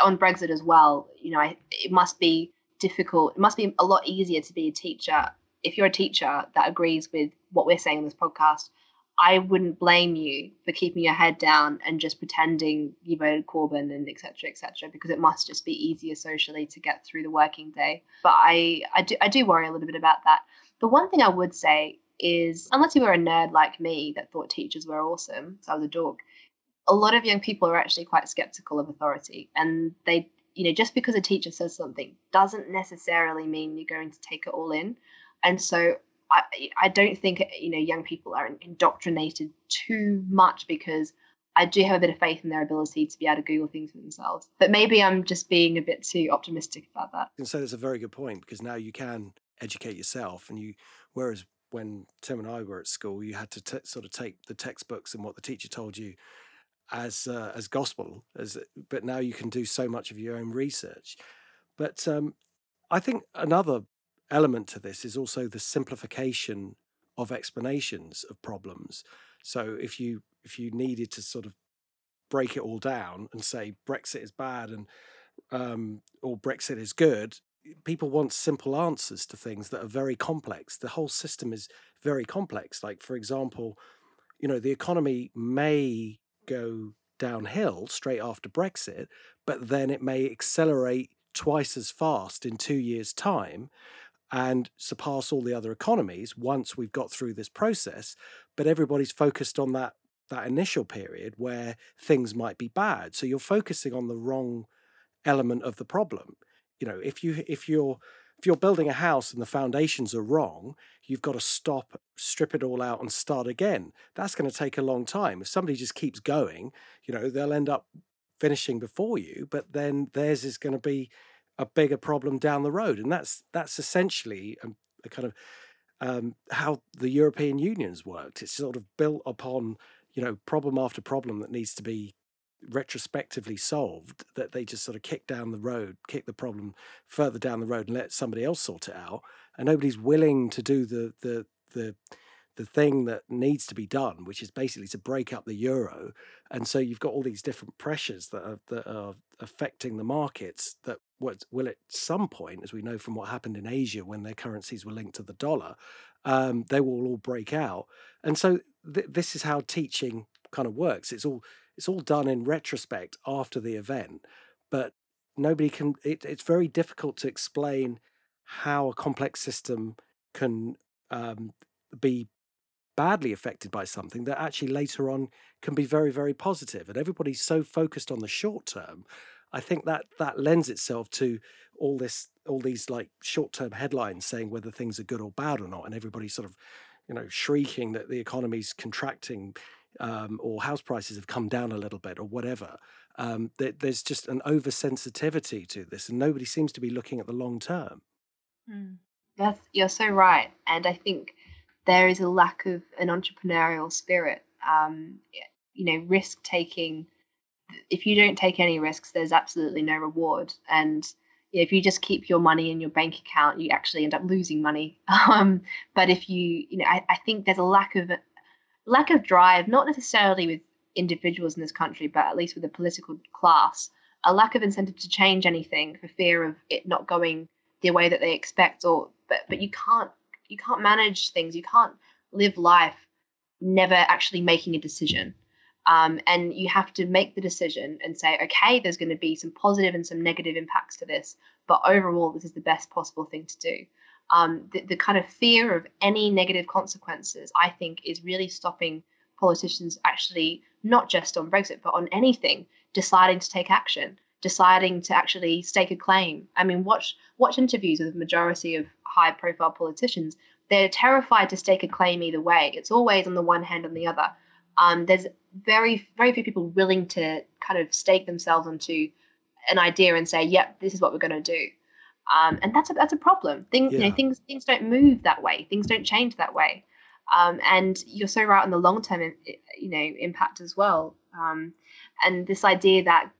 on Brexit as well. You know, I, it must be difficult. It must be a lot easier to be a teacher if you're a teacher that agrees with what we're saying in this podcast, I wouldn't blame you for keeping your head down and just pretending you voted Corbyn and etc. etc. because it must just be easier socially to get through the working day. But I, I do I do worry a little bit about that. The one thing I would say is unless you were a nerd like me that thought teachers were awesome, so I was a dog, a lot of young people are actually quite skeptical of authority and they you know just because a teacher says something doesn't necessarily mean you're going to take it all in and so i i don't think you know young people are indoctrinated too much because I do have a bit of faith in their ability to be able to Google things for themselves. But maybe I'm just being a bit too optimistic about that. And so that's a very good point because now you can educate yourself, and you, whereas when Tim and I were at school, you had to t- sort of take the textbooks and what the teacher told you as uh, as gospel. As but now you can do so much of your own research. But um, I think another element to this is also the simplification of explanations of problems. So if you if you needed to sort of break it all down and say Brexit is bad and um, or Brexit is good, people want simple answers to things that are very complex. The whole system is very complex. Like for example, you know the economy may go downhill straight after Brexit, but then it may accelerate twice as fast in two years' time and surpass all the other economies once we've got through this process. But everybody's focused on that that initial period where things might be bad. So you're focusing on the wrong element of the problem. You know, if you if you're if you're building a house and the foundations are wrong, you've got to stop, strip it all out, and start again. That's going to take a long time. If somebody just keeps going, you know, they'll end up finishing before you, but then theirs is going to be a bigger problem down the road. And that's that's essentially a, a kind of um, how the European Union's worked. It's sort of built upon you know problem after problem that needs to be retrospectively solved that they just sort of kick down the road kick the problem further down the road and let somebody else sort it out and nobody's willing to do the the the the thing that needs to be done which is basically to break up the euro and so you've got all these different pressures that are that are affecting the markets that will at some point as we know from what happened in Asia when their currencies were linked to the dollar um, they will all break out and so th- this is how teaching kind of works. It's all it's all done in retrospect after the event, but nobody can. It, it's very difficult to explain how a complex system can um, be badly affected by something that actually later on can be very very positive and everybody's so focused on the short term i think that that lends itself to all this all these like short term headlines saying whether things are good or bad or not and everybody sort of you know, shrieking that the economy's contracting um, or house prices have come down a little bit or whatever. Um, there's just an oversensitivity to this, and nobody seems to be looking at the long term. Mm. That's you're so right, and I think there is a lack of an entrepreneurial spirit. Um, you know, risk taking. If you don't take any risks, there's absolutely no reward, and if you just keep your money in your bank account, you actually end up losing money. <laughs> Um, but if you, you know, I, I think there's a lack of lack of drive, not necessarily with individuals in this country, but at least with the political class, a lack of incentive to change anything for fear of it not going the way that they expect. Or but but you can't you can't manage things. You can't live life never actually making a decision. Um, and you have to make the decision and say, okay, there's going to be some positive and some negative impacts to this, but overall, this is the best possible thing to do. Um, the, the kind of fear of any negative consequences, I think, is really stopping politicians actually, not just on Brexit, but on anything, deciding to take action, deciding to actually stake a claim. I mean, watch watch interviews with the majority of high profile politicians. They're terrified to stake a claim either way. It's always on the one hand, on the other um, there's very very few people willing to kind of stake themselves onto an idea and say, "Yep, this is what we're going to do." Um, and that's a, that's a problem. Things yeah. you know things things don't move that way. Things don't change that way. Um, and you're so right on the long term, you know, impact as well. Um, and this idea that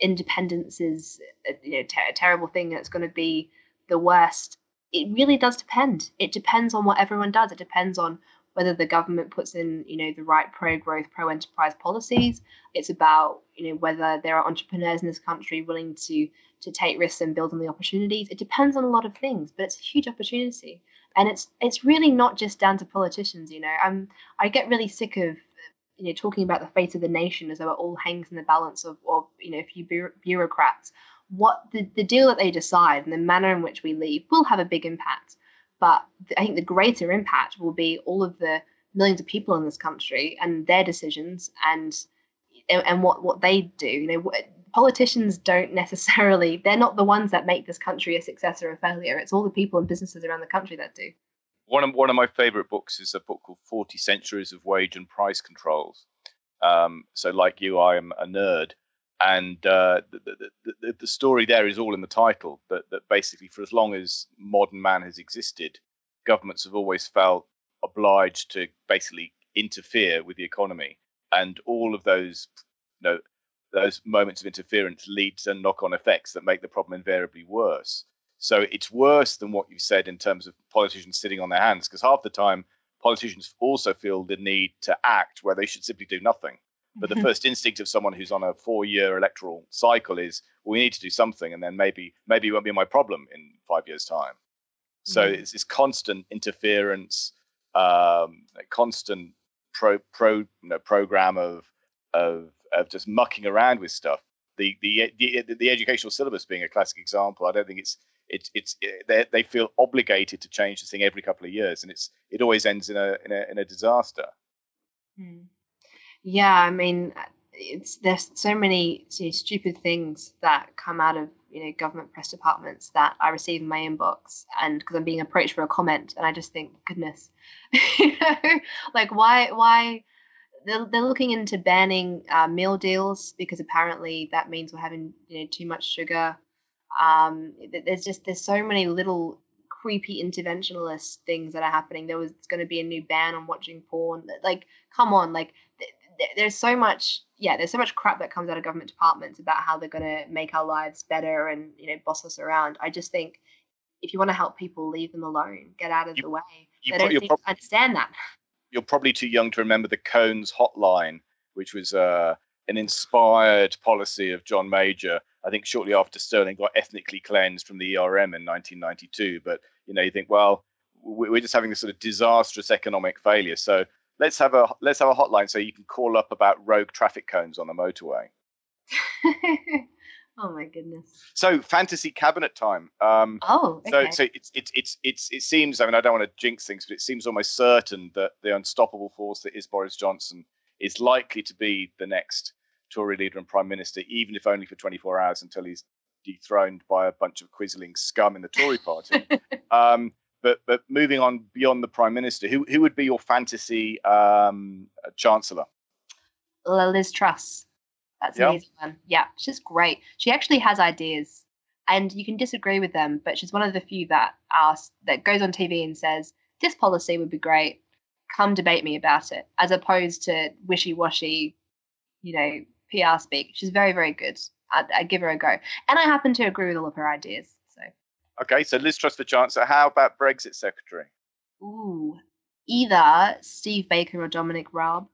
independence is you know ter- a terrible thing that's going to be the worst. It really does depend. It depends on what everyone does. It depends on whether the government puts in, you know, the right pro-growth, pro-enterprise policies. It's about, you know, whether there are entrepreneurs in this country willing to to take risks and build on the opportunities. It depends on a lot of things, but it's a huge opportunity, and it's it's really not just down to politicians. You know, I'm I get really sick of you know talking about the fate of the nation as though it all hangs in the balance of of you know a few bureaucrats. What the, the deal that they decide and the manner in which we leave will have a big impact but I think the greater impact will be all of the millions of people in this country and their decisions and and, what what they do. You know, politicians don't <laughs> necessarily they're not the ones that make this country a success or a failure. It's all the people and businesses around the country that do. One of one of my favorite books is a book called Forty Centuries of Wage and Price Controls. Um, so, like you, I am a nerd, and uh, the, the, the, story there is all in the title. That that basically, for as long as modern man has existed, governments have always felt obliged to basically interfere with the economy, and all of those, you know, those moments of interference lead to knock-on effects that make the problem invariably worse. So it's worse than what you've said in terms of politicians sitting on their hands, because half the time politicians also feel the need to act where they should simply do nothing. But the first instinct of someone who's on a four-year electoral cycle is, well, we need to do something, and then maybe maybe it won't be my problem in five years' time. So mm-hmm. it's this constant interference, um, constant pro pro you know, program of of of just mucking around with stuff. The, the the the educational syllabus being a classic example. I don't think it's it's it's it, they feel obligated to change the thing every couple of years, and it's it always ends in a in a in a disaster. Hmm. Yeah, I mean, it's there's so many you know, stupid things that come out of you know government press departments that I receive in my inbox, and because I'm being approached for a comment, and I just think, goodness, <laughs> you know, like why why they're, they're looking into banning uh, meal deals because apparently that means we're having you know too much sugar. Um, there's just there's so many little creepy interventionalist things that are happening. There was going to be a new ban on watching porn. Like, come on, like there's so much yeah there's so much crap that comes out of government departments about how they're going to make our lives better and you know boss us around. I just think if you want to help people, leave them alone. Get out of you, the way. they don't seem to understand that you're probably too young to remember the Cones Hotline, which was uh, an inspired policy of John Major. I think shortly after Sterling got ethnically cleansed from the ERM in 1992. But you know, you think, well, we're just having this sort of disastrous economic failure. So let's have a let's have a hotline so you can call up about rogue traffic cones on the motorway. <laughs> Oh my goodness. So fantasy cabinet time. Um, oh, okay. So so it's it's it's it's it seems. I mean, I don't want to jinx things, but it seems almost certain that the unstoppable force that is Boris Johnson is likely to be the next Tory leader and prime minister, even if only for 24 hours until he's dethroned by a bunch of quisling scum in the Tory party. <laughs> um, but but moving on beyond the prime minister, who who would be your fantasy um, chancellor? Liz Truss. That's an easy one. Yeah, she's great. She actually has ideas, and you can disagree with them, but she's one of the few that asks that goes on TV and says this policy would be great. Come debate me about it, as opposed to wishy-washy, you know, PR speak. She's very, very good. I, I give her a go, and I happen to agree with all of her ideas. So. Okay, so Liz Truss for Chancellor. How about Brexit Secretary? Ooh, either Steve Baker or Dominic Raab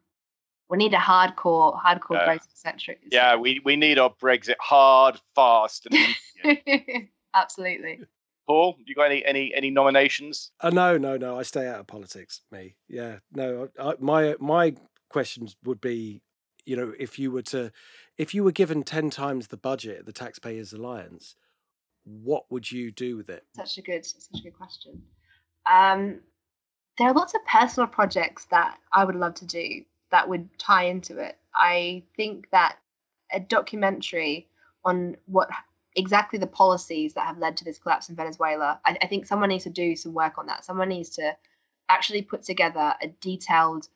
we need a hardcore, hardcore uh, Brexit centric. Yeah, we, we need our Brexit hard, fast, and <laughs> absolutely. Paul, you got any any any nominations? Uh, no, no, no. I stay out of politics. Me, yeah, no. I, my my questions would be, you know, if you were to, if you were given ten times the budget of the Taxpayers Alliance, what would you do with it? Such a good, such a good question. Um, there are lots of personal projects that I would love to do that would tie into it. I think that a documentary on what exactly the policies that have led to this collapse in Venezuela, I, I think someone needs to do some work on that. Someone needs to actually put together a detailed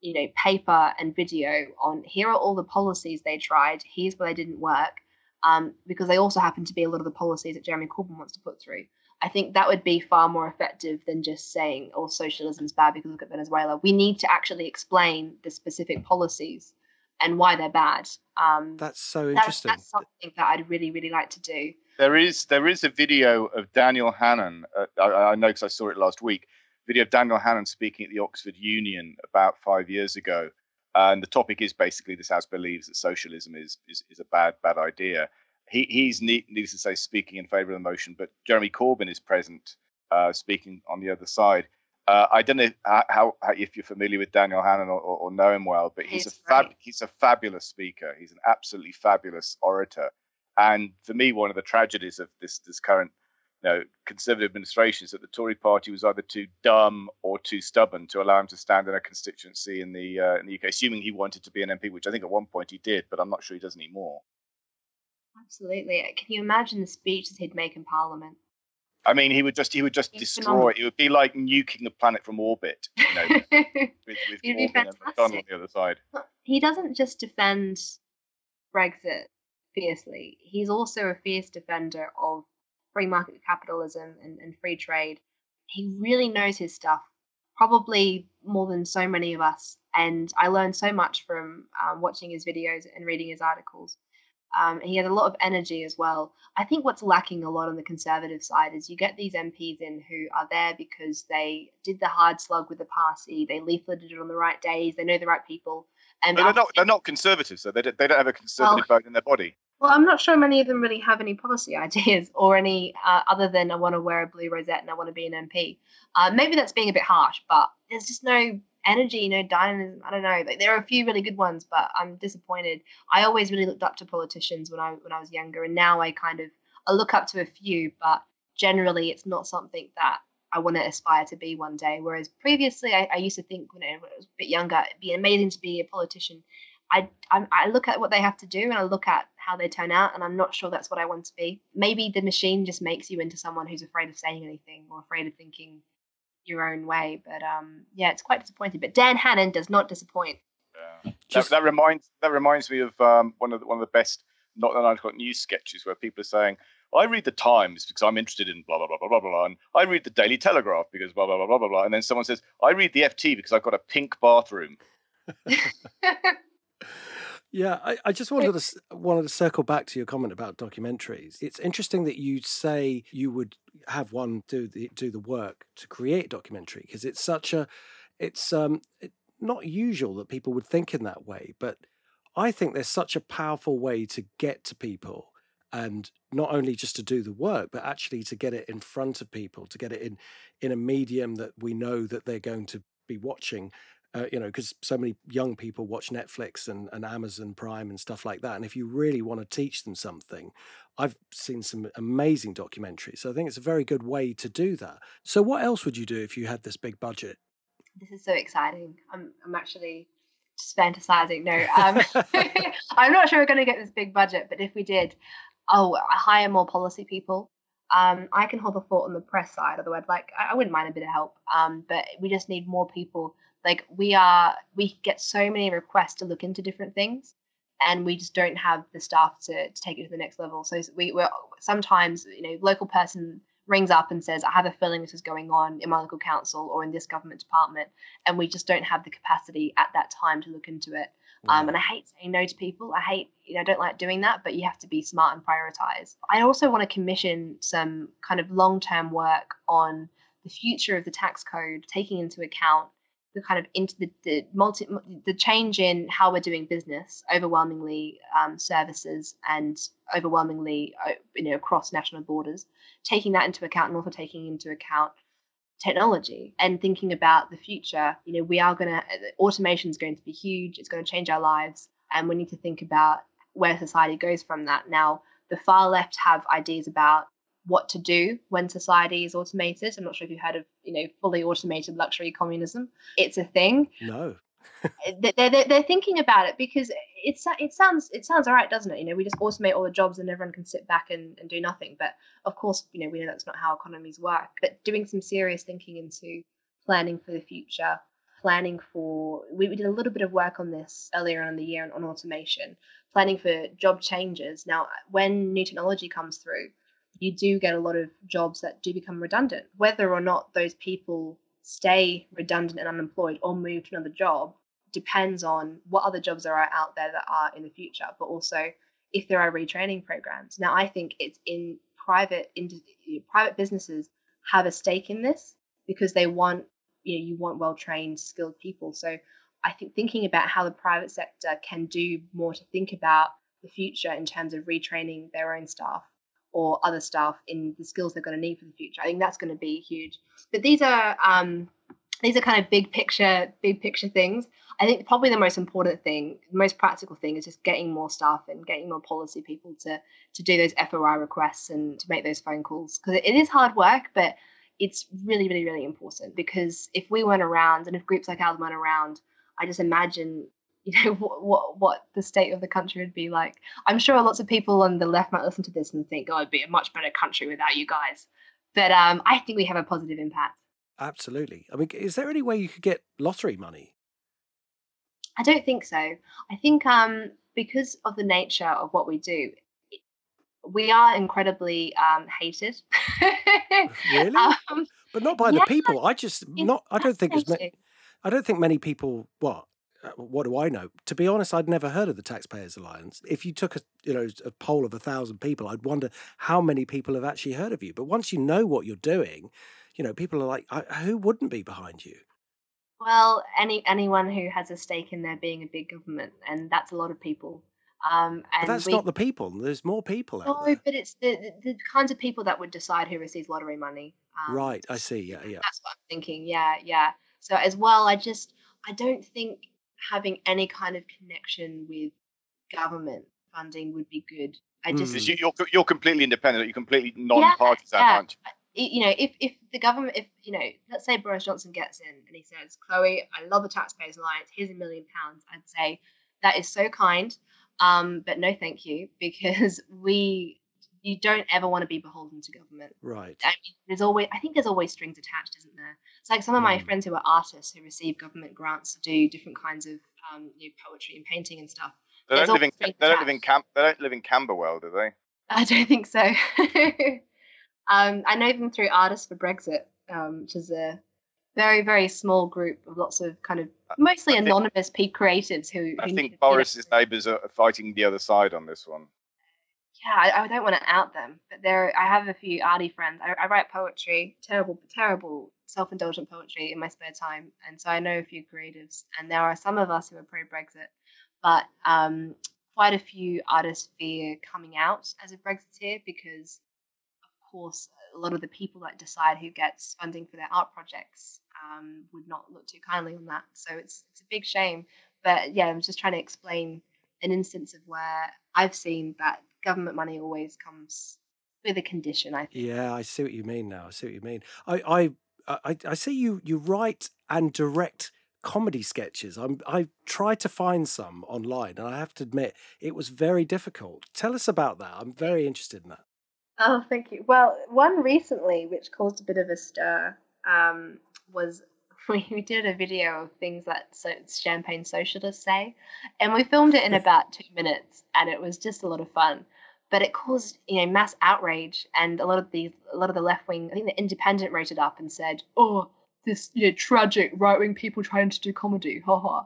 you know paper and video on here are all the policies they tried here's where they didn't work um, because they also happen to be a lot of the policies that jeremy corbyn wants to put through I think that would be far more effective than just saying, oh, socialism is bad because look at Venezuela. We need to actually explain the specific policies and why they're bad. Um, that's so interesting. That's, that's, something that I'd really, really like to do. There is there is a video of Daniel Hannan. Uh, I, I, know because I saw it last week. Video of Daniel Hannan speaking at the Oxford Union about five years ago, and the topic is basically this house believes that socialism is is, is a bad bad idea he, he's needless to say speaking in favour of the motion, but Jeremy Corbyn is present uh, speaking on the other side. Uh, I don't know how, how, if you're familiar with Daniel Hannan or, or know him well, but he's, he's a fab, he's a fabulous speaker. He's an absolutely fabulous orator. And for me, one of the tragedies of this this current you know, conservative administrations that the Tory party was either too dumb or too stubborn to allow him to stand in a constituency in the uh, in the UK, assuming he wanted to be an MP, which I think at one point he did, but I'm not sure he does anymore. Absolutely. Can you imagine the speeches he'd make in Parliament? I mean, he would just he would just destroy. Phenomenal. It would be like nuking the planet from orbit, you know, <laughs> with, with Corbyn and McDonnell on the other side. He doesn't just defend Brexit fiercely. He's also a fierce defender of free market capitalism and, and free trade. He really knows his stuff, probably more than so many of us. And I learned so much from um, watching his videos and reading his articles. Um, he has a lot of energy as well. I think what's lacking a lot on the conservative side is you get these MPs in who are there because they did the hard slug with the party, they leafleted it on the right days, they know the right people. And they're not they're not conservatives, so they don't, they don't have a conservative well, bone in their body. Well, I'm not sure many of them really have any policy <laughs> ideas or any uh, other than I want to wear a blue rosette and I want to be an MP. Uh, maybe that's being a bit harsh, but there's just no energy, no dynamism. I don't know. Like, there are a few really good ones, but I'm disappointed. I always really looked up to politicians when I when I was younger, and now I kind of I look up to a few, but generally it's not something that I want to aspire to be one day. Whereas previously, I, I used to think when I was a bit younger, it'd be amazing to be a politician. I, I, I look at what they have to do and I look at how they turn out, and I'm not sure that's what I want to be. Maybe the machine just makes you into someone who's afraid of saying anything or afraid of thinking your own way. But um, yeah, it's quite disappointing. But Dan Hannan does not disappoint. Yeah. Just... That, that, reminds that reminds me of um, one of the, one of the best not the nine o'clock news sketches where people are saying, I read the Times because I'm interested in blah blah blah blah blah blah, and I read the Daily Telegraph because blah blah blah blah blah blah, and then someone says, I read the FT because I've got a pink bathroom. <laughs> <laughs> Yeah, I, I, just wanted to wanted to circle back to your comment about documentaries. It's interesting that you say you would have one do the do the work to create a documentary because it's such a it's um it, not usual that people would think in that way, but I think there's such a powerful way to get to people and not only just to do the work but actually to get it in front of people to get it in in a medium that we know that they're going to be watching uh, you know, because so many young people watch Netflix and, and Amazon Prime and stuff like that. And if you really want to teach them something, I've seen some amazing documentaries. So I think it's a very good way to do that. So, what else would you do if you had this big budget? This is so exciting. I'm, I'm actually just fantasizing. No, um, <laughs> <laughs> I'm not sure we're going to get this big budget, but if we did, oh, I hire more policy people. Um, I can hold the fort on the press side, although I'd like, I, I wouldn't mind a bit of help. Um, but we just need more people like we are we get so many requests to look into different things and we just don't have the staff to, to take it to the next level. So we, we're sometimes you know local person rings up and says i have a feeling this is going on in my local council or in this government department and we just don't have the capacity at that time to look into it. Um, and i hate saying no to people. I hate you know i don't like doing that but you have to be smart and prioritize. I also want to commission some kind of long-term work on the future of the tax code taking into account the kind of into the, the multi the change in how we're doing business overwhelmingly um, services and overwhelmingly uh, you know across national borders taking that into account and also taking into account technology and thinking about the future. You know we are going to uh, automation is going to be huge it's going to change our lives and we need to think about where society goes from that. Now the far left have ideas about what to do when society is automated. I'm not sure if you've heard of, you know, fully automated luxury communism. It's a thing. No. <laughs> they're, they're, they're thinking about it because it's it sounds it sounds all right, doesn't it? You know, we just automate all the jobs and everyone can sit back and, and do nothing. But of course, you know, we know that's not how economies work. But doing some serious thinking into planning for the future, planning for we, we did a little bit of work on this earlier on in the year on, on automation, planning for job changes. Now, when new technology comes through, you do get a lot of jobs that do become redundant. Whether or not those people stay redundant and unemployed or move to another job depends on what other jobs there are out there that are in the future, but also if there are retraining programs. Now, I think it's in private in, private businesses have a stake in this because they want you know you want well trained, skilled people. So I think thinking about how the private sector can do more to think about the future in terms of retraining their own staff or other staff in the skills they're going to need for the future. I think that's going to be huge. But these are um, these are kind of big picture, big picture things. I think probably the most important thing, the most practical thing, is just getting more staff and getting more policy people to to do those FOI requests and to make those phone calls because it is hard work, but it's really, really, really important because if we weren't around and if groups like ours weren't around, I just imagine you know <laughs> what, what what the state of the country would be like. I'm sure lots of people on the left might listen to this and think, "Oh, it'd be a much better country without you guys." But um, I think we have a positive impact. Absolutely. I mean, is there any way you could get lottery money? I don't think so. I think um, because of the nature of what we do, we are incredibly um, hated. <laughs> really? Um, but not by yeah, the people. I just not. I don't think as many. I don't think many people. What? Uh, what do I know? To be honest, I'd never heard of the Taxpayers Alliance. If you took a you know a poll of a thousand people, I'd wonder how many people have actually heard of you. But once you know what you're doing, you know people are like, who wouldn't be behind you? Well, any anyone who has a stake in there being a big government, and that's a lot of people. Um, and but that's we, not the people. There's more people out no, there. but it's the, the, the kinds of people that would decide who receives lottery money. Um, right, I see. Yeah, yeah. That's what I'm thinking. Yeah, yeah. So as well, I just I don't think having any kind of connection with government funding would be good. I just mm. you're you're completely independent. You're completely non-partisan, yeah, yeah. aren't you? you know, if, if the government, if, you know, let's say Boris Johnson gets in and he says, Chloe, I love the Taxpayers Alliance, here's a million pounds, I'd say, that is so kind, um, but no thank you, <laughs> because we, you don't ever want to be beholden to government. Right. I mean, there's always, I think there's always strings attached, isn't there? It's like some of my mm. friends who are artists who receive government grants to do different kinds of, um, you know, poetry and painting and stuff. They don't, live in, they don't live in Camp. They don't live in Camberwell, do they? I don't think so. <laughs> Um, I know them through Artists for Brexit, um, which is a very, very small group of lots of kind of mostly think, anonymous peak creatives who. I who think Boris's neighbours are fighting the other side on this one. Yeah, I, I don't want to out them, but there I have a few arty friends. I, I write poetry, terrible, terrible, self-indulgent poetry in my spare time, and so I know a few creatives. And there are some of us who are pro-Brexit, but um, quite a few artists fear coming out as a Brexiteer because of course, a lot of the people that decide who gets funding for their art projects um, would not look too kindly on that. So it's it's a big shame. But yeah, I'm just trying to explain an instance of where I've seen that government money always comes with a condition. I think. Yeah, I see what you mean now. I see what you mean. I I I, I see you you write and direct comedy sketches. I'm, I tried to find some online, and I have to admit it was very difficult. Tell us about that. I'm very interested in that. Oh, thank you. Well, one recently, which caused a bit of a stir, um, was <laughs> we, did a video of things that so, champagne socialists say, and we filmed it in about two minutes, and it was just a lot of fun. But it caused you know mass outrage, and a lot of the a lot of the left wing, I think the Independent wrote it up and said, "Oh, this you know tragic right wing people trying to do comedy, haha."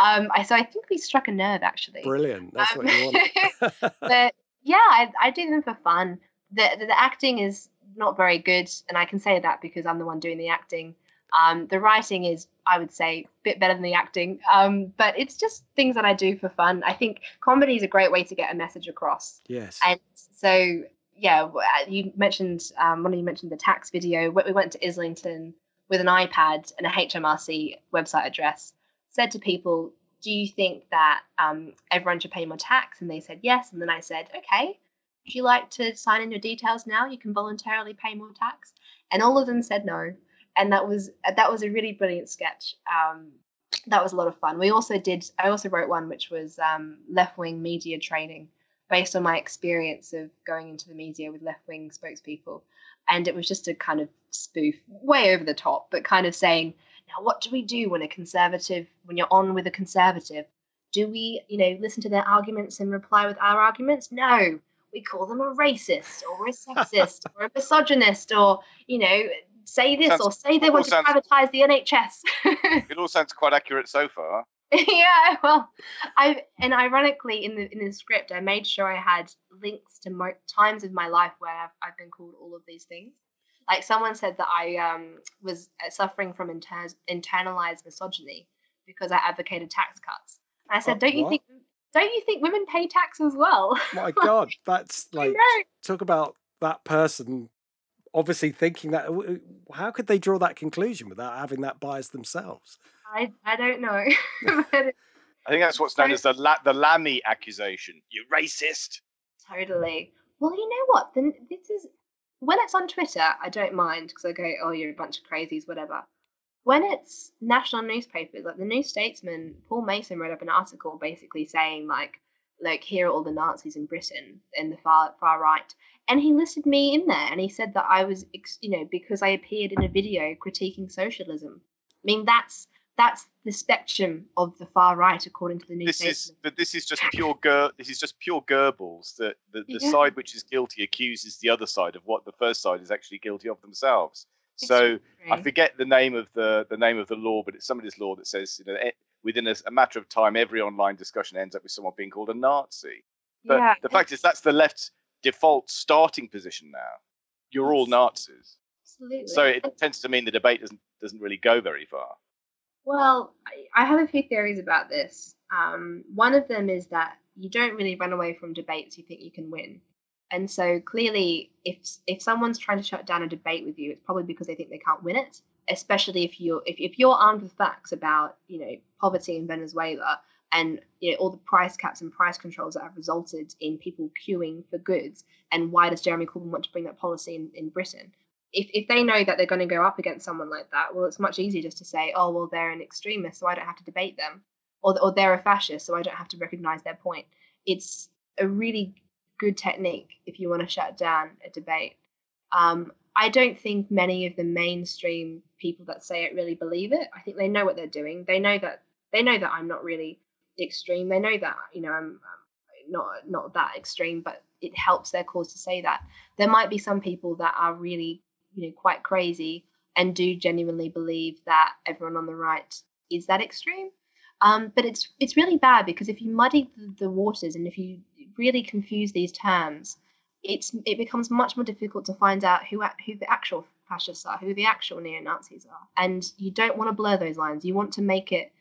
Um, I so I think we struck a nerve actually. Brilliant. That's um, what you want. <laughs> <laughs> but yeah, I, I do them for fun the, the acting is not very good, and I can say that because I'm the one doing the acting. Um, the writing is, I would say, a bit better than the acting, um, but it's just things that I do for fun. I think comedy is a great way to get a message across. Yes. And so, yeah, uh, you mentioned um, one of you mentioned the tax video. We went to Islington with an iPad and a HMRC website address. Said to people, "Do you think that um, everyone should pay more tax?" And they said yes. And then I said, "Okay." Would you like to sign in your details now? You can voluntarily pay more tax. And all of them said no. And that was that was a really brilliant sketch. Um, that was a lot of fun. We also did. I also wrote one which was um, left wing media training, based on my experience of going into the media with left wing spokespeople, and it was just a kind of spoof, way over the top, but kind of saying, now what do we do when a conservative, when you're on with a conservative? Do we, you know, listen to their arguments and reply with our arguments? No we call them a racist or a sexist <laughs> or a misogynist or you know say this sounds, or say they want to sounds, privatize the NHS. <laughs> it all sounds quite accurate so far. yeah, well, I and ironically in the in the script I made sure I had links to mo- times of my life where I've, I've been called all of these things. Like someone said that I um, was uh, suffering from inter- internalized misogyny because I advocated tax cuts. And I said, "Don't you think don't you think women pay tax as well? My God, that's <laughs> like talk about that person obviously thinking that. How could they draw that conclusion without having that bias themselves? I I don't know. <laughs> <laughs> I think that's what's known as the La- the Lammy accusation. You racist. Totally. Well, you know what? Then this is when it's on Twitter, I don't mind because I go, "Oh, you're a bunch of crazies," whatever. When it's national newspapers, like the New Statesman, Paul Mason wrote up an article basically saying like, "Like here are all the Nazis in Britain in the far far right," and he listed me in there, and he said that I was, you know, because I appeared in a video critiquing socialism. I mean, that's that's the spectrum of the far right, according to the new. This is, but this is just pure Ger- This is just pure Goebbels. That the, the yeah. side which is guilty accuses the other side of what the first side is actually guilty of themselves. It's so I forget the name of the the name of the law, but it's somebody's law that says you know within a, a, matter of time, every online discussion ends up with someone being called a Nazi. But yeah, the fact is, that's the left's default starting position now. You're all Nazis. Absolutely. So it tends to mean the debate doesn't doesn't really go very far. Well, I have a few theories about this. Um, one of them is that you don't really run away from debates you think you can win. And so clearly, if if someone's trying to shut down a debate with you, it's probably because they think they can't win it. Especially if you're if, if you're armed with facts about you know poverty in Venezuela and you know all the price caps and price controls that have resulted in people queuing for goods, and why does Jeremy Corbyn want to bring that policy in, in Britain? if, if they know that they're going to go up against someone like that, well, it's much easier just to say, oh, well, they're an extremist, so I don't have to debate them, or, or they're a fascist, so I don't have to recognize their point. It's a really good technique if you want to shut down a debate. Um, I don't think many of the mainstream people that say it really believe it. I think they know what they're doing. They know that they know that I'm not really extreme. They know that you know I'm, not not that extreme, but it helps their cause to say that. There might be some people that are really you know quite crazy and do genuinely believe that everyone on the right is that extreme. Um, but it's it's really bad because if you muddy the, the, waters and if you really confuse these terms, it's it becomes much more difficult to find out who who the actual fascists are, who the actual neo Nazis are, and you don't want to blur those lines. You want to make it.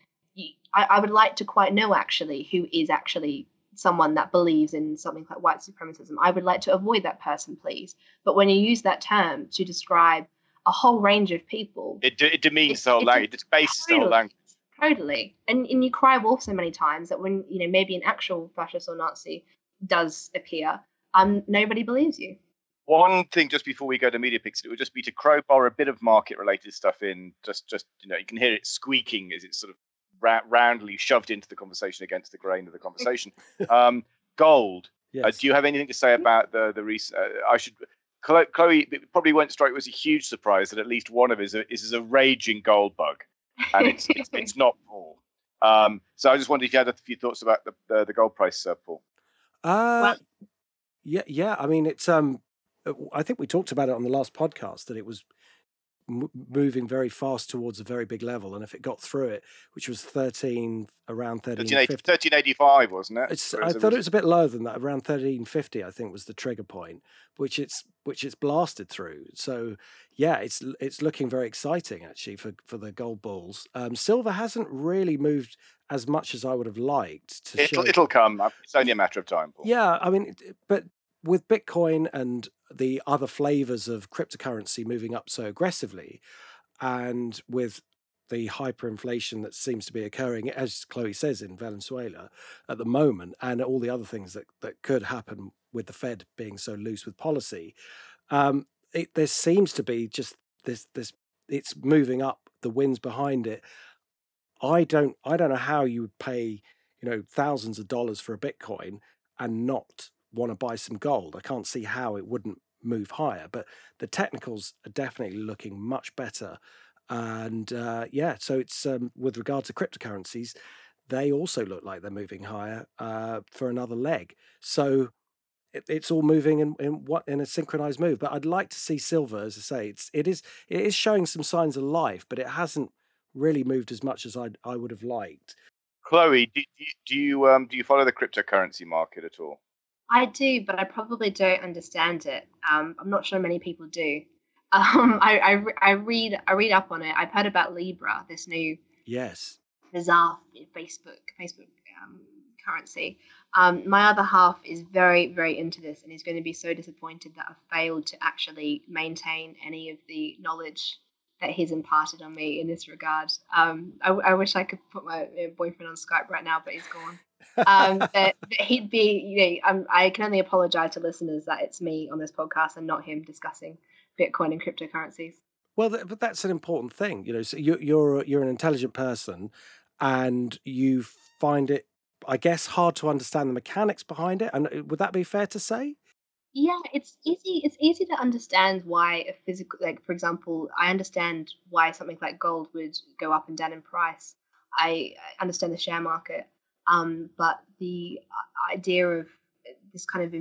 I, I would like to quite know actually who is actually someone that believes in something like white supremacism. I would like to avoid that person, please. But when you use that term to describe a whole range of people, it, it demeans the whole language. It bases totally, the whole language. Totally. And and you cry wolf so many times that when you know maybe an actual fascist or Nazi does appear, um, nobody believes you. One thing just before we go to media picks, it would just be to crowbar a bit of market related stuff in. Just just you know, you can hear it squeaking as it's sort of ra- roundly shoved into the conversation against the grain of the conversation. <laughs> Um, gold. Uh, yes. Uh, do you have anything to say about the the recent? Uh, I should. Chloe it probably won't strike. It was a huge surprise that at least one of his is, is a raging gold bug, and it's it's, <laughs> it's not Paul. Um, so I just wondered if you had a few thoughts about the the, the gold price, uh, Paul. Uh, well, yeah, yeah. I mean, it's um, uh, I think we talked about it on the last podcast that it was moving very fast towards a very big level. And if it got through it, which was 13, around 1385, wasn't it? It's, I thought it was a bit lower than that, around 1350, I think was the trigger point, which it's which it's blasted through. So yeah, it's it's looking very exciting actually for for the gold bulls. Um, silver hasn't really moved as much as I would have liked. To it'll show. it'll come. It's only a matter of time. Paul. Yeah, I mean, but with Bitcoin and the other flavors of cryptocurrency moving up so aggressively, and with the hyperinflation that seems to be occurring, as Chloe says, in Venezuela at the moment, and all the other things that, that could happen with the Fed being so loose with policy, um, it, there seems to be just this this it's moving up. The winds behind it. I don't I don't know how you would pay you know thousands of dollars for a Bitcoin and not want to buy some gold. I can't see how it wouldn't move higher, but the technicals are definitely looking much better. And uh, yeah, so it's um, with regard to cryptocurrencies, they also look like they're moving higher uh, for another leg. So it, it's all moving in, in what in a synchronized move. But I'd like to see silver, as I say, it's it is it is showing some signs of life, but it hasn't really moved as much as I I would have liked. Chloe, do, do you um, do you follow the cryptocurrency market at all? I do, but I probably don't understand it. Um, I'm not sure many people do. <laughs> Um, I, I, I read I read up on it. I've heard about Libra, this new yes bizarre Facebook Facebook um, cryptocurrency. Um, my other half is very, very into this and is going to be so disappointed that I've failed to actually maintain any of the knowledge that he's imparted on me in this regard. Um, I, I, wish I could put my boyfriend on Skype right now, but he's gone. Um, but, he'd be, you know, I can only apologize to listeners that it's me on this podcast and not him discussing Bitcoin and cryptocurrencies. Well, but that's an important thing, you know. So you're you're you're an intelligent person, and you find it, I guess, hard to understand the mechanics behind it. And uh, would that be fair to say? Yeah, it's easy. It's easy to understand why a physical, like for example, I understand why something like gold would go up and down in price. I understand the share market, um, but the uh, idea of this kind of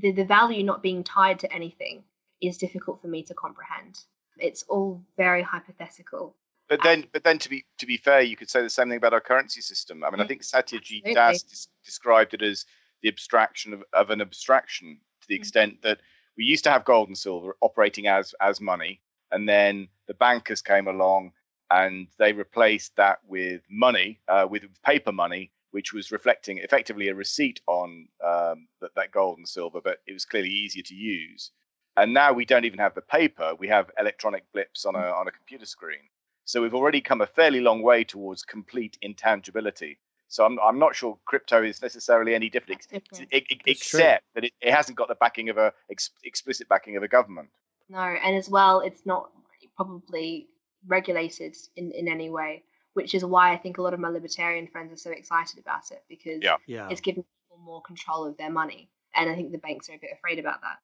the, the value not being tied to anything is difficult for me to comprehend. It's all very hypothetical. But then, but then to be to be fair, you could say the same thing about our currency system. I mean, I think Satyajit Das des- described it as the abstraction of, of an abstraction to the mm. extent that we used to have gold and silver operating as as money, and then the bankers came along and they replaced that with money, uh, with paper money, which was reflecting effectively a receipt on um, that, that gold and silver, but it was clearly easier to use. And now we don't even have the paper; we have electronic blips on a on a computer screen. So we've already come a fairly long way towards complete intangibility. So I'm I'm not sure crypto is necessarily any different, different. except that it, it hasn't got the backing of a ex, explicit backing of a government. No, and as well, it's not probably regulated in in any way, which is why I think a lot of my libertarian friends are so excited about it because yeah. Yeah. it's giving people more control of their money, and I think the banks are a bit afraid about that.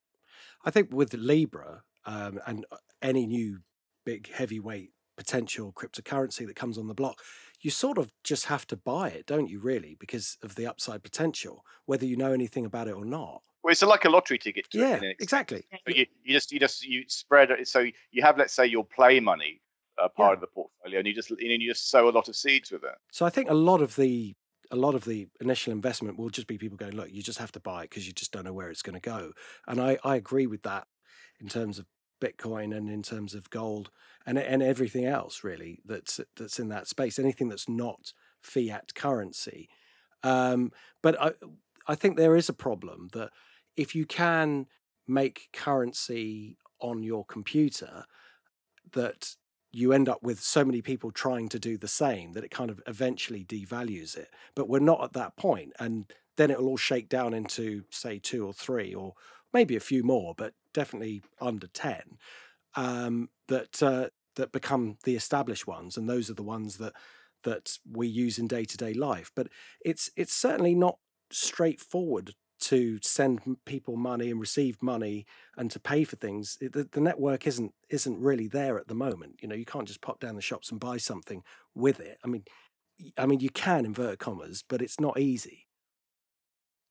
I think with Libra um, and uh, any new big heavyweight potential cryptocurrency that comes on the block, you sort of just have to buy it, don't you, really, because of the upside potential, whether you know anything about it or not. Well, it's like a lottery ticket. yeah, exactly. You, you, just you just you spread it. So you have, let's say, your play money uh, part yeah. of the portfolio, and you just you, know, you just sow a lot of seeds with it. So I think a lot of the a lot of the initial investment will just be people going, look, you just have to buy it because you just don't know where it's going to go. And I, I agree with that in terms of Bitcoin and in terms of gold and and everything else really that's that's in that space. Anything that's not fiat currency. Um, but I I think there is a problem that if you can make currency on your computer that you end up with so many people trying to do the same that it kind of eventually devalues it. But we're not at that point, and then it'll all shake down into say two or three, or maybe a few more, but definitely under ten. Um, that uh, that become the established ones, and those are the ones that that we use in day to day life. But it's it's certainly not straightforward to send people money and receive money and to pay for things the, the, network isn't isn't really there at the moment. You know you can't just pop down the shops and buy something with it. I mean i mean you can invert commas but it's not easy.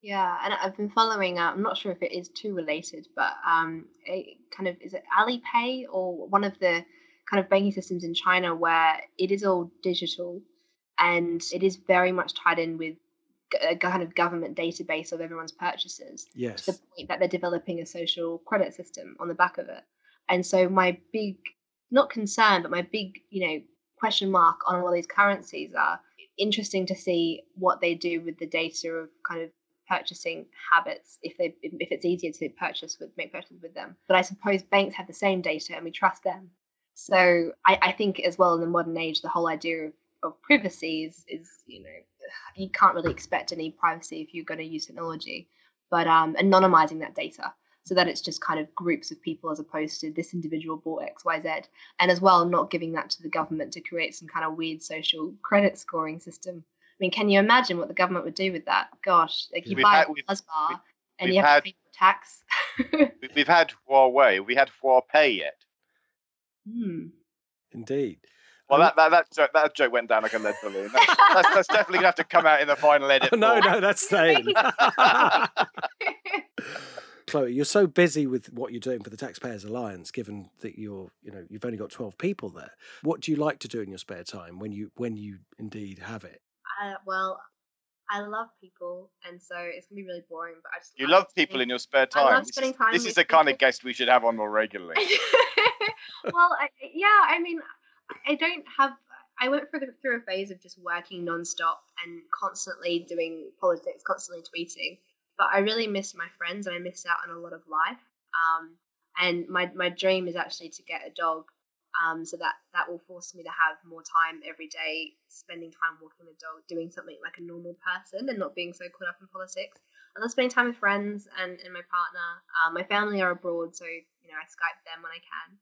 Yeah and i've been following uh, i'm not sure if it is too related but um it kind of is it alipay or one of the kind of banking systems in china where it is all digital and it is very much tied in with a kind of government database of everyone's purchases yes. to the point that they're developing a social credit system on the back of it. And so my big, not concern, but my big, you know, question mark on all these currencies are interesting to see what they do with the data of kind of purchasing habits if they if it's easier to purchase with make purchases with them. But I suppose banks have the same data and we trust them. So I, I think as well in the modern age the whole idea of, of privacy is, is you know you can't really expect any privacy if you're going to use technology. But um, anonymizing that data so that it's just kind of groups of people as opposed to this individual bought X, Y, Z, and as well not giving that to the government to create some kind of weird social credit scoring system. I mean, can you imagine what the government would do with that? Gosh, like you we've buy had, a Buzz bar and you have had, to pay tax. <laughs> we've had Huawei. We had Huawei yet. Hmm. Indeed. Well, that, that that joke, that joke went down like a lead balloon. That's, that's, that's definitely gonna have to come out in the final edit. Oh, <laughs> no, no, that's staying. <laughs> Chloe, you're so busy with what you're doing for the Taxpayers Alliance, given that you're, you know, you've only got 12 people there. What do you like to do in your spare time when you, when you indeed have it? Uh, well, I love people, and so it's gonna be really boring. But I just you love people in your spare time. I love spending time. This is, this is the kind of guest we should have on more regularly. <laughs> well, I, yeah, I mean, I don't have. I went through, a phase of just working nonstop and constantly doing politics, constantly tweeting. But I really missed my friends and I missed out on a lot of life. Um, and my, my dream is actually to get a dog um, so that that will force me to have more time every day, spending time walking the dog, doing something like a normal person, and not being so caught up in politics. I love spending time with friends and, and my partner. Um, my family are abroad, so you know I Skype them when I can.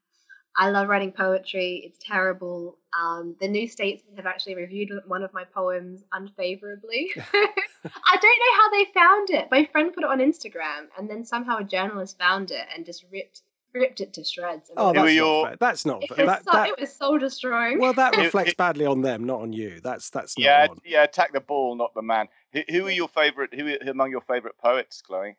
I love writing poetry. It's terrible. Um, the New Statesman have actually reviewed one of my poems unfavorably. <laughs> <laughs> I don't know how they found it. My friend put it on Instagram, and then somehow a journalist found it and just ripped ripped it to shreds. Oh, that's not, fair. that's not it that, so, that, It was soul destroying. Well, that <laughs> reflects badly on them, not on you. That's that's yeah, on. yeah. Attack the ball, not the man. Who, who are your favorite? Who, who among your favorite poets, Chloe?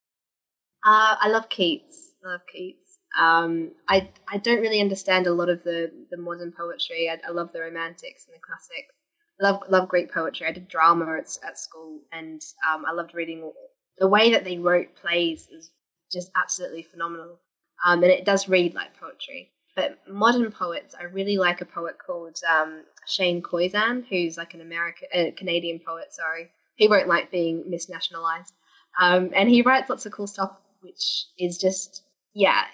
Uh, I love Keats. I love Keats. Um, I I don't really understand a lot of the the modern poetry. I, I love the romantics and the classics. I love love Greek poetry. I did drama at, at school, and um, I loved reading. The way that they wrote plays is just absolutely phenomenal um, and it does read like poetry. But modern poets, I really like a poet called um, Shane Koyczan, who's like an American, a Canadian poet. Sorry, he won't like being misnationalized, um, and he writes lots of cool stuff, which is just yeah,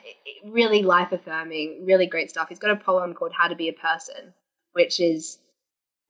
really life affirming, really great stuff. He's got a poem called "How to Be a Person," which is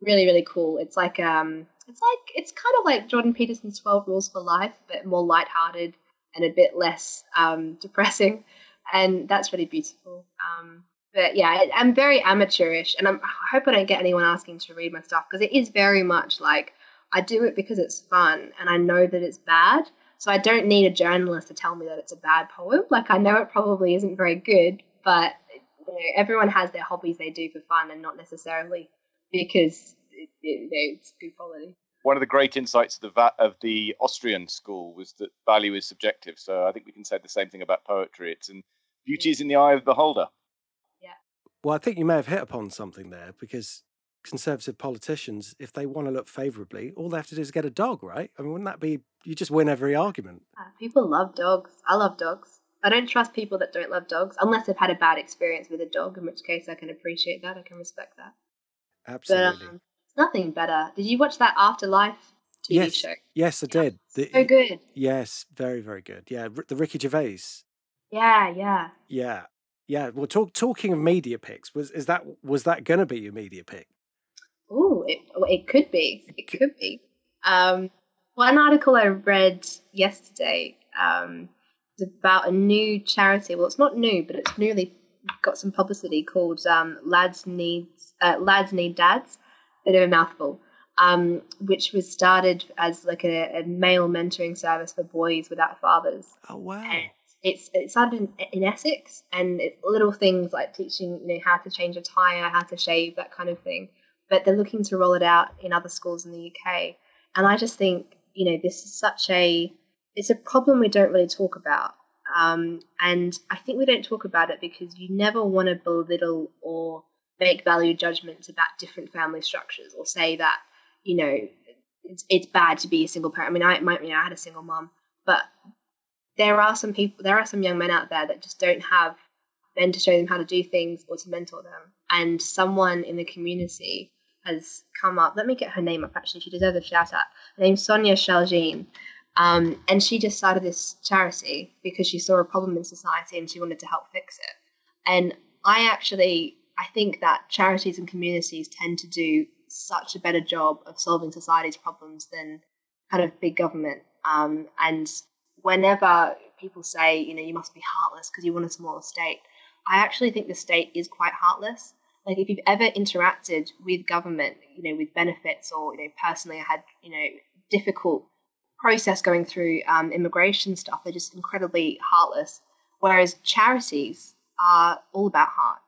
really really cool. It's like um, it's like it's kind of like Jordan Peterson's Twelve Rules for Life, but more lighthearted and a bit less um, <laughs> depressing and that's really beautiful. Um, but yeah, I'm very amateurish, and I'm, I hope I don't get anyone asking to read my stuff because it is very much like I do it because it's fun, and I know that it's bad. So I don't need a journalist to tell me that it's a bad poem. Like I know it probably isn't very good, but you know, everyone has their hobbies they do for fun, and not necessarily because it, it, you know, it's good quality one of the great insights of the of the Austrian school was that value is subjective. So I think we can say the same thing about poetry. It's in beauty mm. is in the eye of the beholder. Yeah. Well, I think you may have hit upon something there because conservative politicians, if they want to look favourably, all they have to do is get a dog, right? I mean, wouldn't that be you just win every argument? Uh, people love dogs. I love dogs. I don't trust people that don't love dogs unless they've had a bad experience with a dog, in which case I can appreciate that. I can respect that. Absolutely. But, um, nothing better. Did you watch that Afterlife TV yes. show? Yes, I did. The, so good. Yes, very, very good. Yeah, the Ricky Gervais. Yeah, yeah. Yeah. Yeah. Well, talk, talking of media picks, was is that was that going to be your media pick? Oh, it, it could be. It could be. Um, one article I read yesterday um, is about a new charity. Well, it's not new, but it's newly got some publicity called um, Lads Needs uh, Lads Need Dads. Bit of a mouthful. Um, which was started as like a, a, male mentoring service for boys without fathers. Oh wow! And it's it started in, in Essex, and it, little things like teaching you know how to change a tire, how to shave, that kind of thing. But they're looking to roll it out in other schools in the UK, and I just think you know this is such a it's a problem we don't really talk about. Um, and I think we don't talk about it because you never want to belittle or make value judgments about different family structures or say that you know it's, it's bad to be a single parent. I mean, I, my, you know, I had a single mom, but there are some people, there are some young men out there that just don't have men to show them how to do things or to mentor them. And someone in the community has come up. Let me get her name up. Actually, she deserves a shout out. Her name's Sonia Shaljean. Um, and she just started this charity because she saw a problem in society and she wanted to help fix it. And I actually, I think that charities and communities tend to do such a better job of solving society's problems than kind of big government. Um, and whenever people say, you know, you must be heartless because you want a smaller state, I actually think the state is quite heartless. Like if you've ever interacted with government, you know, with benefits or, you know, personally I had, you know, difficult process going through um, immigration stuff, they're just incredibly heartless. Whereas charities are all about heart.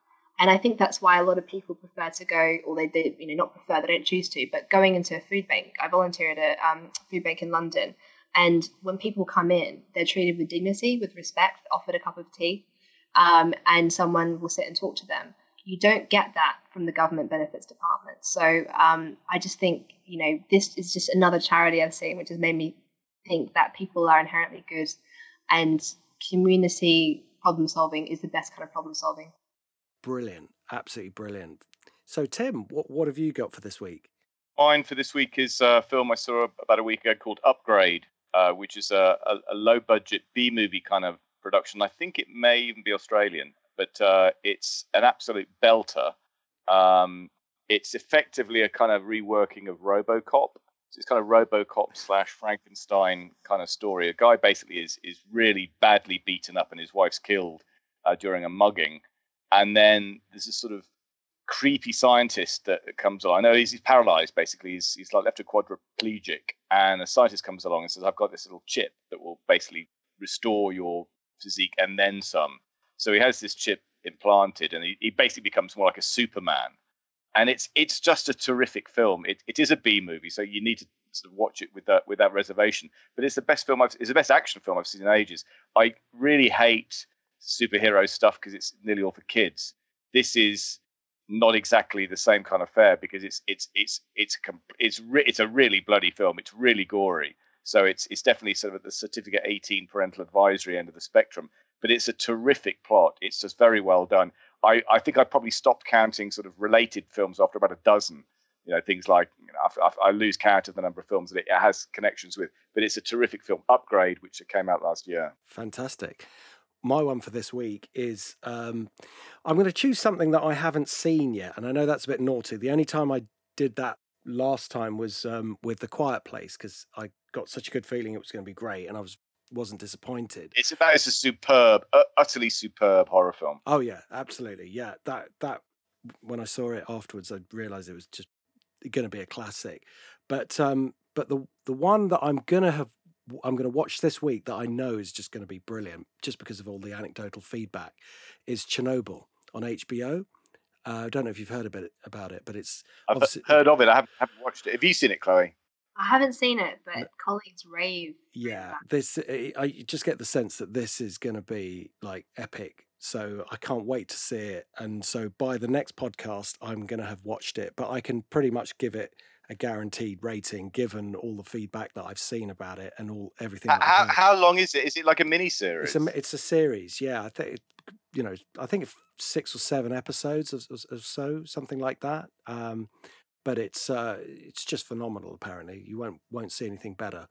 And I think that's why a lot of people prefer to go, or they, they you know, not prefer, they don't choose to, but going into a food bank. I volunteered at a um, food bank in London, and when people come in, they're treated with dignity, with respect, offered a cup of tea, um, and someone will sit and talk to them. You don't get that from the government benefits department. So um, I just think, you know, this is just another charity I've seen, which has made me think that people are inherently good and community problem solving is the best kind of problem solving. Brilliant. Absolutely brilliant. So, Tim, what, what have you got for this week? Mine for this week is a film I saw about a week ago called Upgrade, uh, which is a, a, a low budget B movie kind of production. I think it may even be Australian, but uh, it's an absolute belter. Um, it's effectively a kind of reworking of RoboCop. So it's kind of RoboCop slash Frankenstein kind of story. A guy basically is is really badly beaten up and his wife's killed uh, during a mugging, and then there's this sort of creepy scientist that comes along. I know he's, he's paralyzed basically. He's he's like left a quadriplegic, and a scientist comes along and says, "I've got this little chip that will basically restore your physique and then some." So he has this chip implanted, and he, he basically becomes more like a Superman. And it's it's just a terrific film. It it is a B movie, so you need to sort of watch it with that with that reservation. But it's the best film I've it's the best action film I've seen in ages. I really hate superhero stuff because it's nearly all for kids. This is not exactly the same kind of fare because it's it's it's it's it's re- it's a really bloody film. It's really gory. So it's it's definitely sort of at the certificate 18 parental advisory end of the spectrum. But it's a terrific plot. It's just very well done. I, I think I probably stopped counting sort of related films after about a dozen. You know, things like you know, I, I, lose count of the number of films that it has connections with. But it's a terrific film, Upgrade, which came out last year. Fantastic my one for this week is um, I'm going to choose something that I haven't seen yet, and I know that's a bit naughty. The only time I did that last time was um, with The Quiet Place because I got such a good feeling it was going to be great, and I was wasn't disappointed. It's about it's a superb, uh, utterly superb horror film. Oh yeah, absolutely. Yeah, that that when I saw it afterwards, I realized it was just going to be a classic. But um, but the the one that I'm going to have I'm going to watch this week that I know is just going to be brilliant, just because of all the anecdotal feedback, is Chernobyl on HBO. Uh, I don't know if you've heard a bit about it, but it's I've heard of it. I haven't, haven't, watched it. Have you seen it, Chloe? I haven't seen it, but no. colleagues rave. Yeah, this eh, I just get the sense that this is going to be like epic. So I can't wait to see it. And so by the next podcast, I'm going to have watched it, but I can pretty much give it a guaranteed rating given all the feedback that I've seen about it and all everything. How, how long is it? Is it like a mini series? It's a it's a series. Yeah, I think you know I think six or seven episodes or, or so, something like that. Um, but it's uh, it's just phenomenal. Apparently, you won't won't see anything better.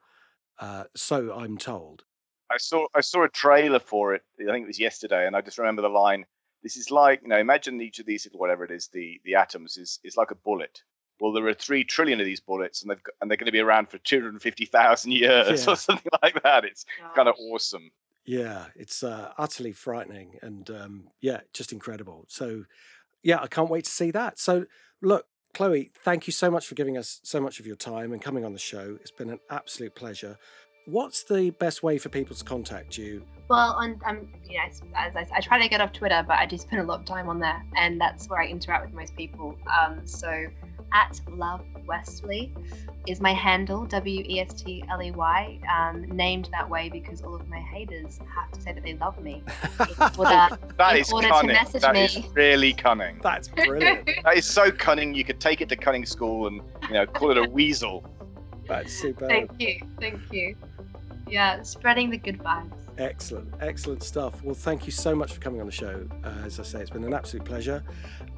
Uh, so I'm told. I saw I saw a trailer for it. I think it was yesterday, and I just remember the line. This is like you know, imagine each of these whatever it is, the the atoms is is like a bullet, well, there are three trillion of these bullets, and they've got, and they're going to be around for two hundred fifty thousand years <laughs> yeah. or something like that. It's Gosh. kind of awesome. Yeah, it's uh, utterly frightening, and um, yeah, just incredible. So, yeah, I can't wait to see that. So, look, Chloe, thank you so much for giving us so much of your time and coming on the show. It's been an absolute pleasure. What's the best way for people to contact you? Well, on um, you know, as I, I try to get off Twitter, but I do spend a lot of time on there, and that's where I interact with most people. Um, so at Love Westley is my handle, W E S T L E Y, um, named that way because all of my haters have to say that they love me <laughs> in order, that in is order cunning. to that me. Is really cunning. That's brilliant. <laughs> that is so cunning. You could take it to cunning school and you know call it a weasel. That's super. Thank you, thank you. Yeah, spreading the good vibes. Excellent, excellent stuff. Well, thank you so much for coming on the show. Uh, as I say, it's been an absolute pleasure.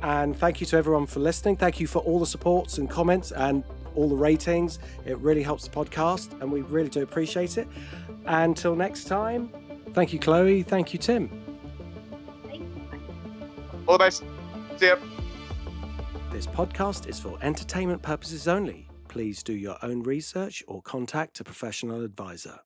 And thank you to everyone for listening. Thank you for all the supports and comments and all the ratings. It really helps the podcast, and we really do appreciate it. Until next time, thank you, Chloe. Thank you, Tim. All the best. See ya. This podcast is for entertainment purposes only. Please do your own research or contact a professional advisor.